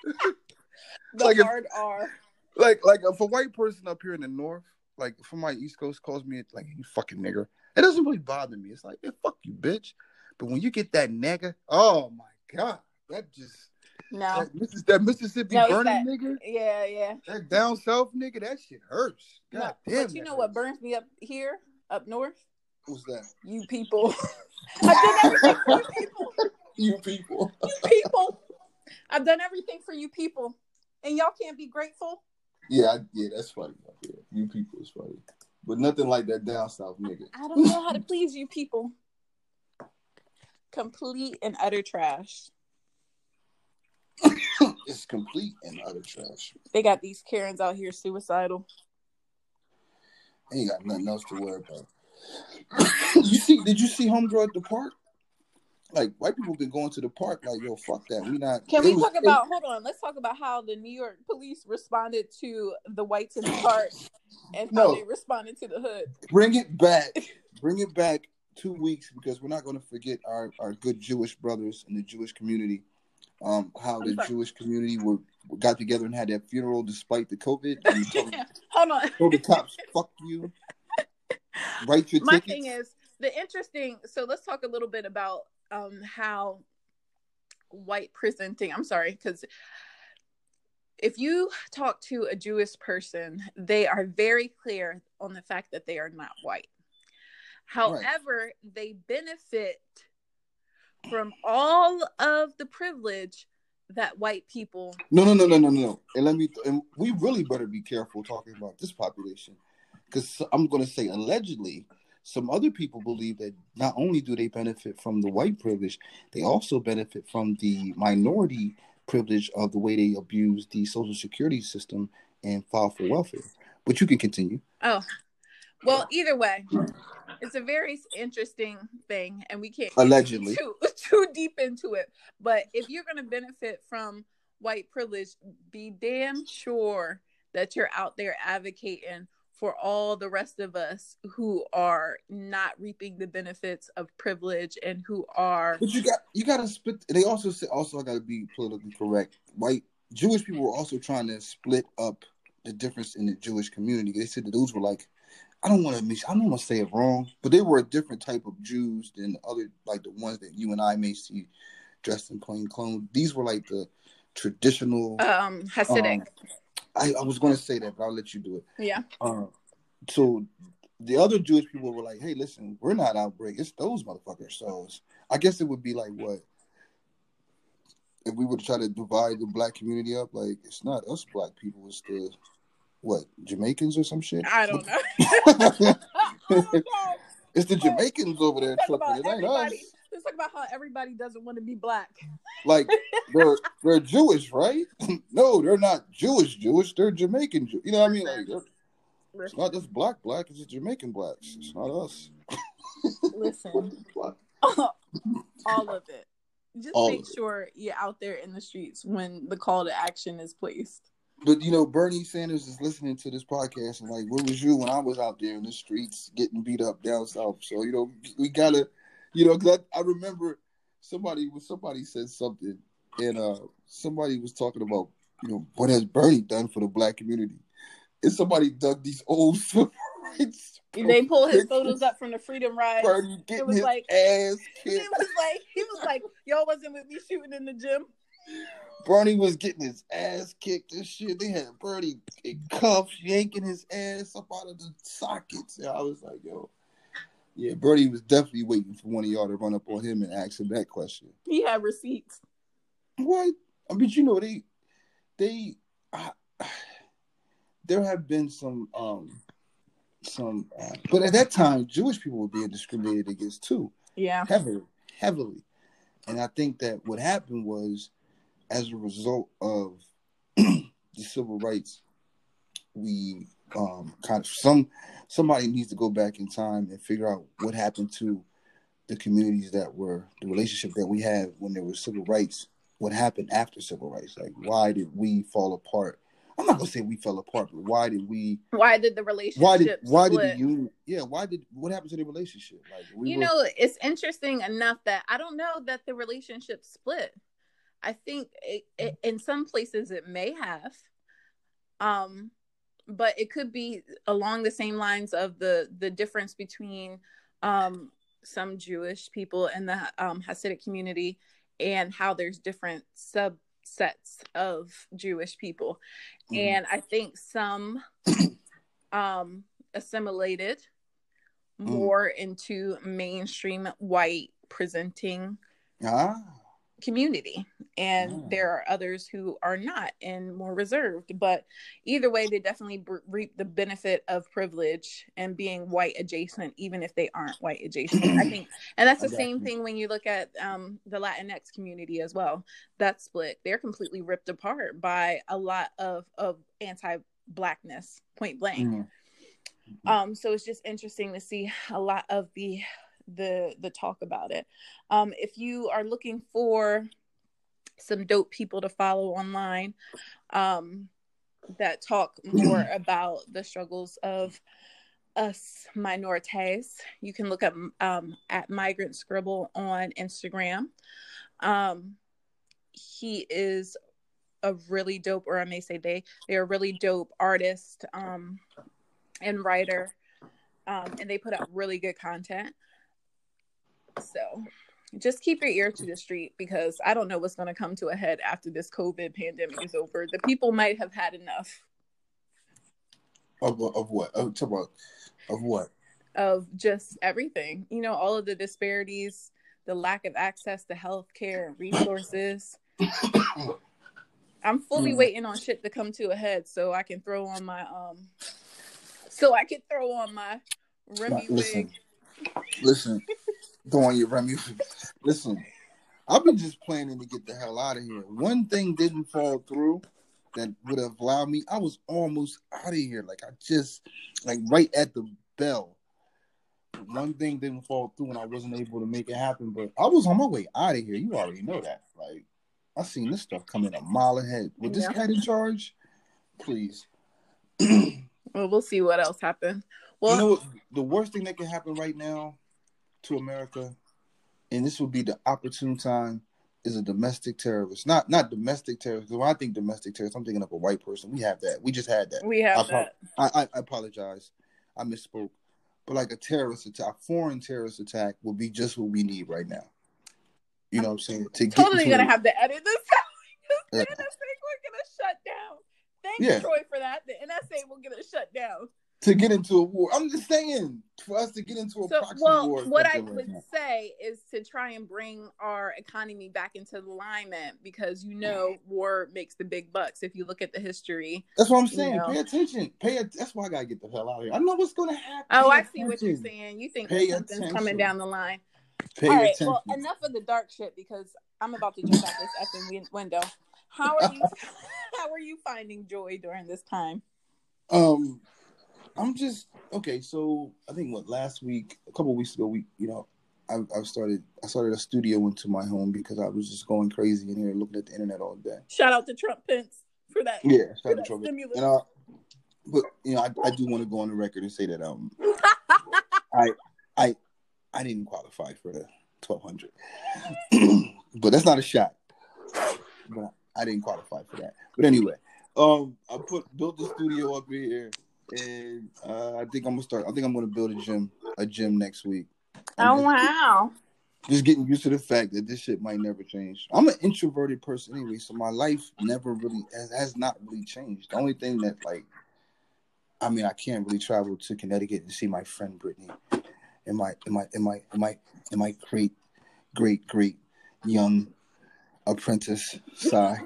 The like if- hard R. like like if a white person up here in the north, like from my East Coast, calls me like you fucking nigger, it doesn't really bother me. It's like, yeah, fuck you, bitch. But when you get that nigga, oh my god, that just No. that, that Mississippi No, burning that- nigga, Yeah, yeah. that down south nigga, that shit hurts. God No, damn. but you know what burns me up here, up north? Who's that? You people. I've done everything for you people. you people. You people. I've done everything for you people. And y'all can't be grateful. Yeah, I, yeah, that's funny. Yeah, you people is funny, but nothing like that down south nigga. I don't know how to please you people. Complete and utter trash. it's complete and utter trash. They got these Karens out here suicidal. Ain't got nothing else to worry about. you see? Did you see Homegirl at the park? Like white people been going to the park. Like yo, fuck that. We not. Can we was- talk about? Hold on. Let's talk about how the New York police responded to the whites in the park, and how No. they responded to the hood. Bring it back. Bring it back two weeks because we're not going to forget our, our good Jewish brothers in the Jewish community. Um, how the I'm sorry. Jewish community were got together and had that funeral despite the COVID. Told, Hold on. told the cops, "Fuck you." Write your My tickets. thing is the interesting. So let's talk a little bit about um how white presenting. I'm sorry because if you talk to a Jewish person, they are very clear on the fact that they are not white. However, they benefit from all of the privilege that white people No, no, no, no, no, no. And let me. And we really better be careful talking about this population, because I'm going to say allegedly, some other people believe that not only do they benefit from the white privilege, they also benefit from the minority privilege of the way they abuse the social security system and file for welfare. But you can continue. Oh, well, either way, it's a very interesting thing, and we can't Allegedly. too, too deep into it. But if you're going to benefit from white privilege, be damn sure that you're out there advocating for all the rest of us who are not reaping the benefits of privilege and who are But you got you got to split. They also say also I got to be politically correct. White Jewish people were also trying to split up the difference in the Jewish community. They said that those were like I don't want to miss. I don't want to say it wrong, but they were a different type of Jews than the other like the ones that you and I may see dressed in plain clothes. These were like the traditional. um Hasidic. um, I, I was going to say that, but I'll let you do it. yeah. Uh, so the other Jewish people were like, "Hey, listen, we're not outbreak. It's those motherfuckers." So it's- I guess it would be like what if we were to try to divide the black community up? Like it's not us black people. It's the what Jamaicans or some shit. I don't know. I don't know. it's the Jamaicans over there tripping. It ain't us. Let's talk about how everybody doesn't want to be black. Like they're they're Jewish, right? no, they're not Jewish. Jewish. They're Jamaican. Jew- You know what I mean? Like it's not just black black. It's just Jamaican blacks. It's not us. Listen, all of it. Just All make sure you're out there in the streets when the call to action is placed. But you know, Bernie Sanders is listening to this podcast and like, where was you when I was out there in the streets getting beat up down south? So you know, we gotta, you know, cause I, I remember somebody was somebody said something, and uh somebody was talking about, you know, what has Bernie done for the black community? And somebody dug these old rights. They pull his photos up from the Freedom Ride. Bernie It getting was his like- ass He kicked. was like, he was like, y'all wasn't with me shooting in the gym. Bernie was getting his ass kicked and shit. They had Bernie in cuffs, yanking his ass up out of the sockets. And I was like, yo, yeah, Bernie was definitely waiting for one of y'all to run up on him and ask him that question. He had receipts. What? I mean, you know, they, they, I, there have been some, um, some, uh, but at that time, Jewish people were being discriminated against too Yeah. heavily, heavily. And I think that what happened was, as a result of the civil rights, we um, kind of some somebody needs to go back in time and figure out what happened to the communities that were the relationship that we had when there was civil rights. What happened after civil rights? Like, why did we fall apart? I'm not gonna say we fell apart, but why did we? Why did the relationship Why did why did split? the union? Yeah, why did what happened to the relationship? Like we you were, know, it's interesting enough that I don't know that the relationship split. I think it, it, in some places it may have, um, but it could be along the same lines of the the difference between um, some Jewish people in the um, Hasidic community and how there's different subsets of Jewish people, Mhm. and I think some um, assimilated Mm. more into mainstream white presenting ah, community and Ah. there are others who are not and more reserved but either way they definitely br- reap the benefit of privilege and being white adjacent even if they aren't white adjacent i think and that's the got same thing when you look at um, the latinx community as well that split they're completely ripped apart by a lot of of anti-blackness point blank mhm. um so it's just interesting to see a lot of the the the talk about it. Um if you are looking for some dope people to follow online um that talk more about the struggles of us minorities you can look up um at migrant scribble on instagram. Um he is a really dope or i may say they they're really dope artist um and writer um, and they put out really good content so just keep your ear to the street because i don't know what's going to come to a head after this covid pandemic is over. The people might have had enough. Of of what? Of, talk about of what? of just everything. You know all of the disparities the lack of access to health care and resources. I'm fully Mm. waiting on shit to come to a head so i can throw on my um so i can throw on my remy Listen, wig. Listen, on your Remy. Listen, I've been just planning to get the hell out of here. One thing didn't fall through that would have allowed me. I was almost out of here. Like I just, like right at the bell. One thing didn't fall through, and I wasn't able to make it happen. But I was on my way out of here. You already know that. Like I seen this stuff coming a mile ahead. With this Yeah. cat in charge, please. well we'll see what else happens well you know what? The worst thing that can happen right now to America, and this would be the opportune time, is a domestic terrorist. Not not domestic terrorist. When I think domestic terrorist, I'm thinking of a white person. We have that. We just had that. we have I, that I, I, I apologize. I misspoke. But like a terrorist attack, a foreign terrorist attack would be just what we need right now. You know what I'm saying? To totally gonna the- have to edit this out. the Yeah. NSA we're gonna shut down. Thank Yeah. you, Troy, for that. The NSA will get it shut down. To get into a war. I'm just saying for us to get into a So, proxy well, war. what I right would say is to try and bring our economy back into alignment because you know war makes the big bucks. If you look at the history. That's what I'm you saying. know. Pay attention. Pay. At- That's why I gotta get the hell out of here. I know what's gonna happen. Oh, Pay I see what you're saying. You think Pay something's attention. coming down the line. Pay All right. attention. Well, enough of the dark shit because I'm about to jump out this effing win- window. How are you? how are you finding joy during this time? Um, I'm just okay. So I think what last week, a couple weeks ago, we you know, I I started I started a studio into my home because I was just going crazy in here looking at the internet all day. Shout out to Trump Pence for that. Yeah, for started that trouble. stimulus. And uh, but you know, I, I do want to go on the record and say that um, I I I didn't qualify for the 1200, but that's not a shot. But I didn't qualify for that. But anyway, um, I put built the studio up here, and uh, I think I'm gonna start. I think I'm gonna build a gym, a gym next week. I'm oh just- wow. just getting used to the fact that this shit might never change. I'm an introverted person anyway, so my life never really has, has not really changed. The only thing that like, I mean, I can't really travel to Connecticut and see my friend Brittany, and my and my and my and my and my great great great young apprentice Sai,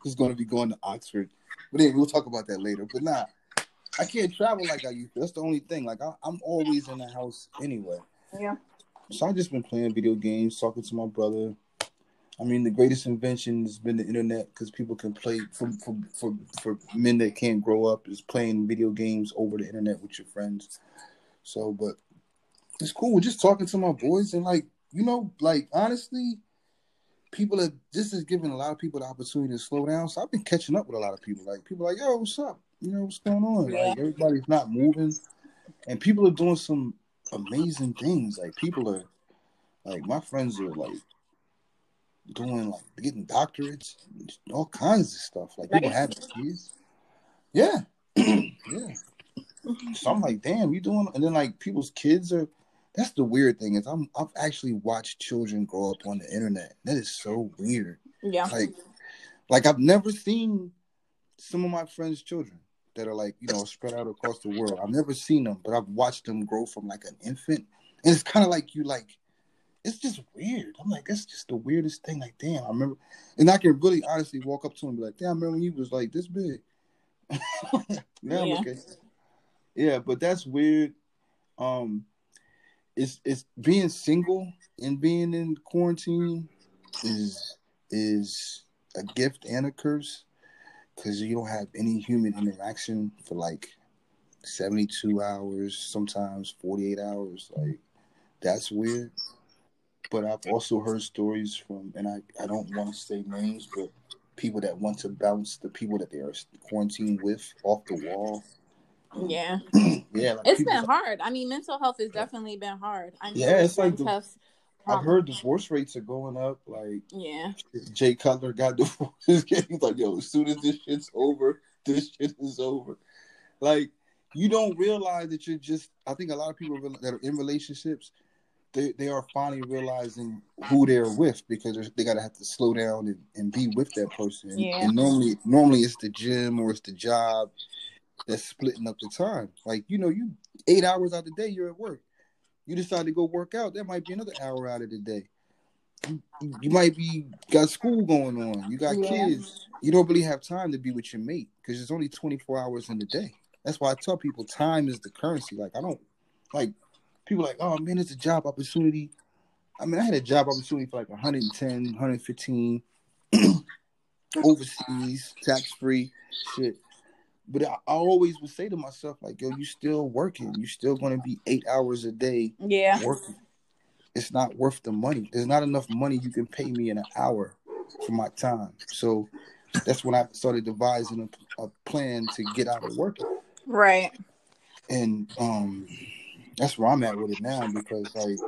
who's going to be going to Oxford. But anyway, we'll talk about that later. But nah, I can't travel like I used to. That's the only thing. Like I, I'm always in the house anyway. Yeah. So I've just been playing video games, talking to my brother. I mean, the greatest invention has been the internet because people can play for, for for for men that can't grow up is playing video games over the internet with your friends. So, but it's cool. We're just talking to my boys and like you know, like honestly, people are this is giving a lot of people the opportunity to slow down. So I've been catching up with a lot of people. Like people are like, yo, what's up? You know what's going on? Yeah. Like everybody's not moving, and people are doing some amazing things. Like people are, like my friends are like doing like getting doctorates, all kinds of stuff. Like people having kids. Yeah, yeah. So I'm like, damn, you doing? And then like people's kids are. That's the weird thing is I'm I've actually watched children grow up on the internet. That is so weird. Yeah. Like, like I've never seen some of my friends' children that are like you know spread out across the world. I've never seen them, but I've watched them grow from like an infant, and it's kind of like you like. It's just weird. I'm like, that's just the weirdest thing. Like, damn, I remember, and I can really honestly walk up to him and be like, damn, I remember when you was like this big. now Yeah. yeah, but that's weird. Um, it's it's being single and being in quarantine is is a gift and a curse because you don't have any human interaction for like 72 hours, sometimes 48 hours. Like that's weird. But I've also heard stories from, and I, I don't want to say names, but people that want to bounce the people that they are quarantined with off the wall. Yeah. yeah, like It's been hard. I mean, mental health has definitely been hard. I know Yeah, it's like been the- tough. I've heard divorce rates are going up. Like Yeah. Jay Cutler got divorced. He's like, yo, as soon as this shit's over, this shit is over. Like, you don't realize that you're just. I think a lot of people that are in relationships, they they are finally realizing who they're with because they're- gotta have to slow down and, and be with that person. And, Yeah. and normally, normally it's the gym or it's the job that's splitting up the time. Like, you know, you eight hours out of the day you're at work. You decide to go work out, that might be another hour out of the day. You, you might be got school going on. You got Yeah. kids. You don't really have time to be with your mate because there's only 24 hours in the day. That's why I tell people time is the currency. Like I don't like people like, oh man, it's a job opportunity. I mean, I had a job opportunity for like 110, 115 overseas, tax free shit. But I, always would say to myself, like, yo, you still working. You still gonna be eight hours a day Yeah. working. It's not worth the money. There's not enough money you can pay me in an hour for my time. So that's when I started devising a, a plan to get out of working. Right. And um that's where I'm at with it now because like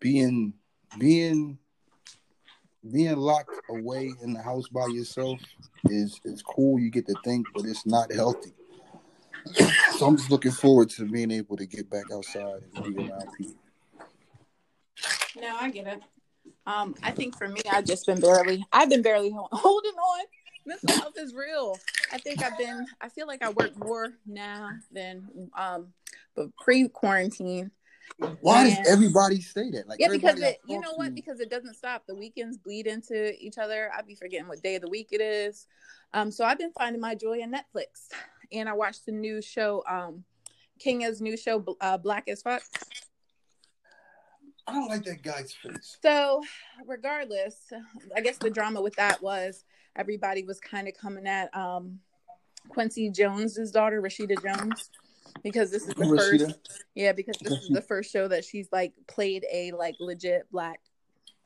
being being being locked away in the house by yourself is is cool. You get to think, but it's not healthy. so I'm just looking forward to being able to get back outside and be around people. No, I get it. Um, I think for me, I've just been barely. I've been barely holding on. Mental health is real. I think I've been. I feel like I work more now than um, but pre quarantine. Why Yeah. does everybody say that? Like Yeah, because it. You know to- what? Because it doesn't stop. The weekends bleed into each other. I'd be forgetting what day of the week it is. Um, so I've been finding my joy in Netflix, and I watched the new show. Um, Kenya's new show, uh, Black as Fuck. I don't like that guy's face. So, regardless, I guess the drama with that was everybody was kind of coming at um Quincy Jones's daughter, Rashida Jones, because this is the Rashida? first, yeah, because this is the first show that she's like played a like legit black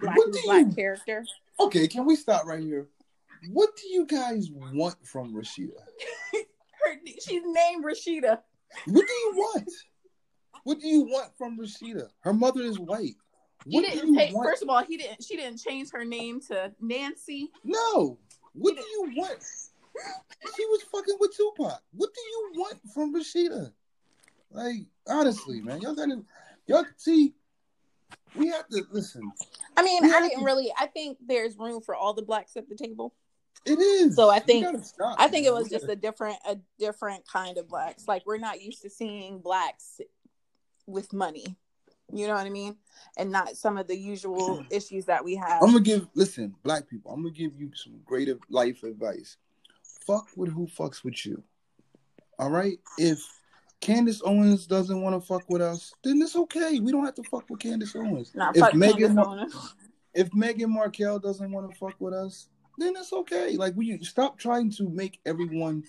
black What and do black you- character. Okay, can we stop right here? What do you guys want from Rashida? Her, she's named Rashida. What do you want? What do you want from Rashida? Her mother is white. He What do didn't take. First of all, he didn't. She didn't change her name to Nancy. No. What do you want? She was fucking with Tupac. What do you want from Rashida? Like, honestly, man, y'all gotta, y'all see. We have to listen. I mean, I didn't really. I think there's room for all the blacks at the table. It is. So I think- stop, I think it was just a different a different kind of blacks. Like we're not used to seeing blacks with money. You know what I mean? And not some of the usual issues that we have. I'm gonna give. Listen, black people. I'm gonna give you some great life advice. Fuck with who fucks with you. All right. If Candace Owens doesn't want to fuck with us, then it's okay. We don't have to fuck with Candace Owens. Not if Megan Candace Mar- Owens. if Meghan Markle doesn't want to fuck with us, then it's okay. Like we stop trying to make everyone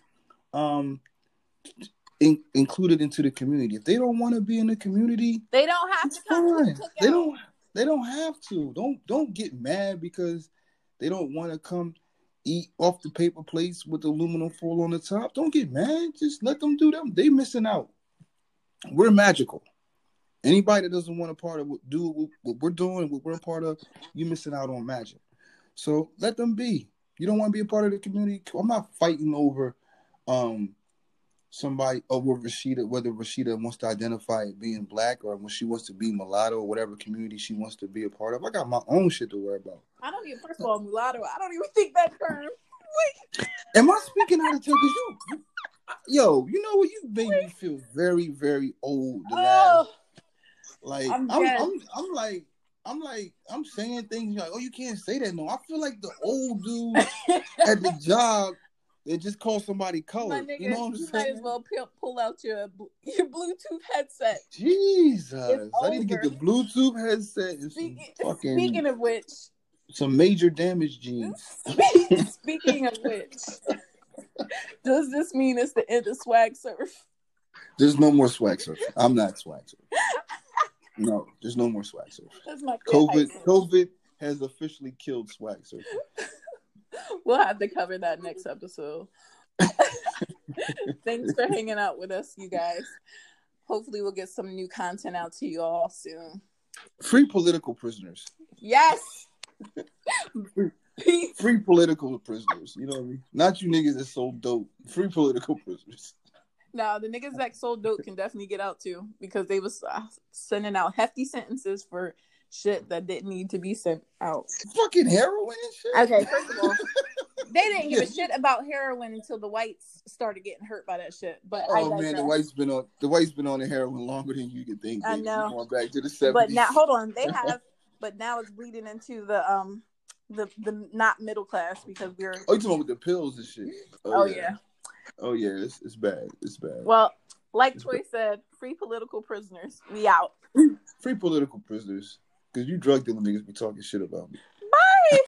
um in, included into the community. If they don't want to be in the community, They don't have to come to the. They don't. They don't have to. Don't don't get mad because they don't want to come eat off the paper plates with aluminum foil on the top. Don't get mad. Just let them do them. They missing out. We're magical. Anybody that doesn't want a part of what do what- we're doing, what we're a part of, you missing out on magic. So let them be. You don't want to be a part of the community. I'm not fighting over um somebody oh, over Rashida, whether Rashida wants to identify as being black or when she wants to be mulatto or whatever community she wants to be a part of. I got my own shit to worry about. I don't even. First of all, mulatto. I don't even think that term. Wait. Am I speaking out of turn? 'Cause you, you- yo, you know what? You've made me feel very, very old. Oh, like I'm I'm. I'm, I'm, like, I'm like, I'm saying things like, oh, you can't say that. No, I feel like the old dude at the job that just called somebody my colored. nigga, You know what I'm you saying? might as well pull, out your your Bluetooth headset. Jesus, I need to get the. Bluetooth headset Speaking, fucking speaking of which, some major damage jeans. speaking of which, does this mean it's the end of swag surf? There's no more swag surf. I'm not swag surf. No, there's no more swag surf. That's my COVID. COVID has officially killed swag surf. We'll have to cover that next episode. Thanks for hanging out with us, you guys. Hopefully, we'll get some new content out to you all soon. Free political prisoners. Yes. Peace. Free political prisoners. You know what I mean? Not you niggas that sold dope. Free political prisoners. Now the niggas that sold dope can definitely get out too because they was uh, sending out hefty sentences for shit that didn't need to be sent out. Fucking heroin and shit. Okay, first of all, they didn't give a shit about heroin until the whites started getting hurt by that shit. But I Oh man, the whites been on the white's been on the heroin longer than you could think. I baby. know. Going back to the seventies. But now, hold on, they have, but now it's bleeding into the um the the not middle class because we're Oh, you talking about with the pills and shit? oh yeah. Oh yeah, it's, it's bad. It's bad. Well, like Troy said, free political prisoners. We out. Free political prisoners. Because you drug dealer niggas be talking shit about me.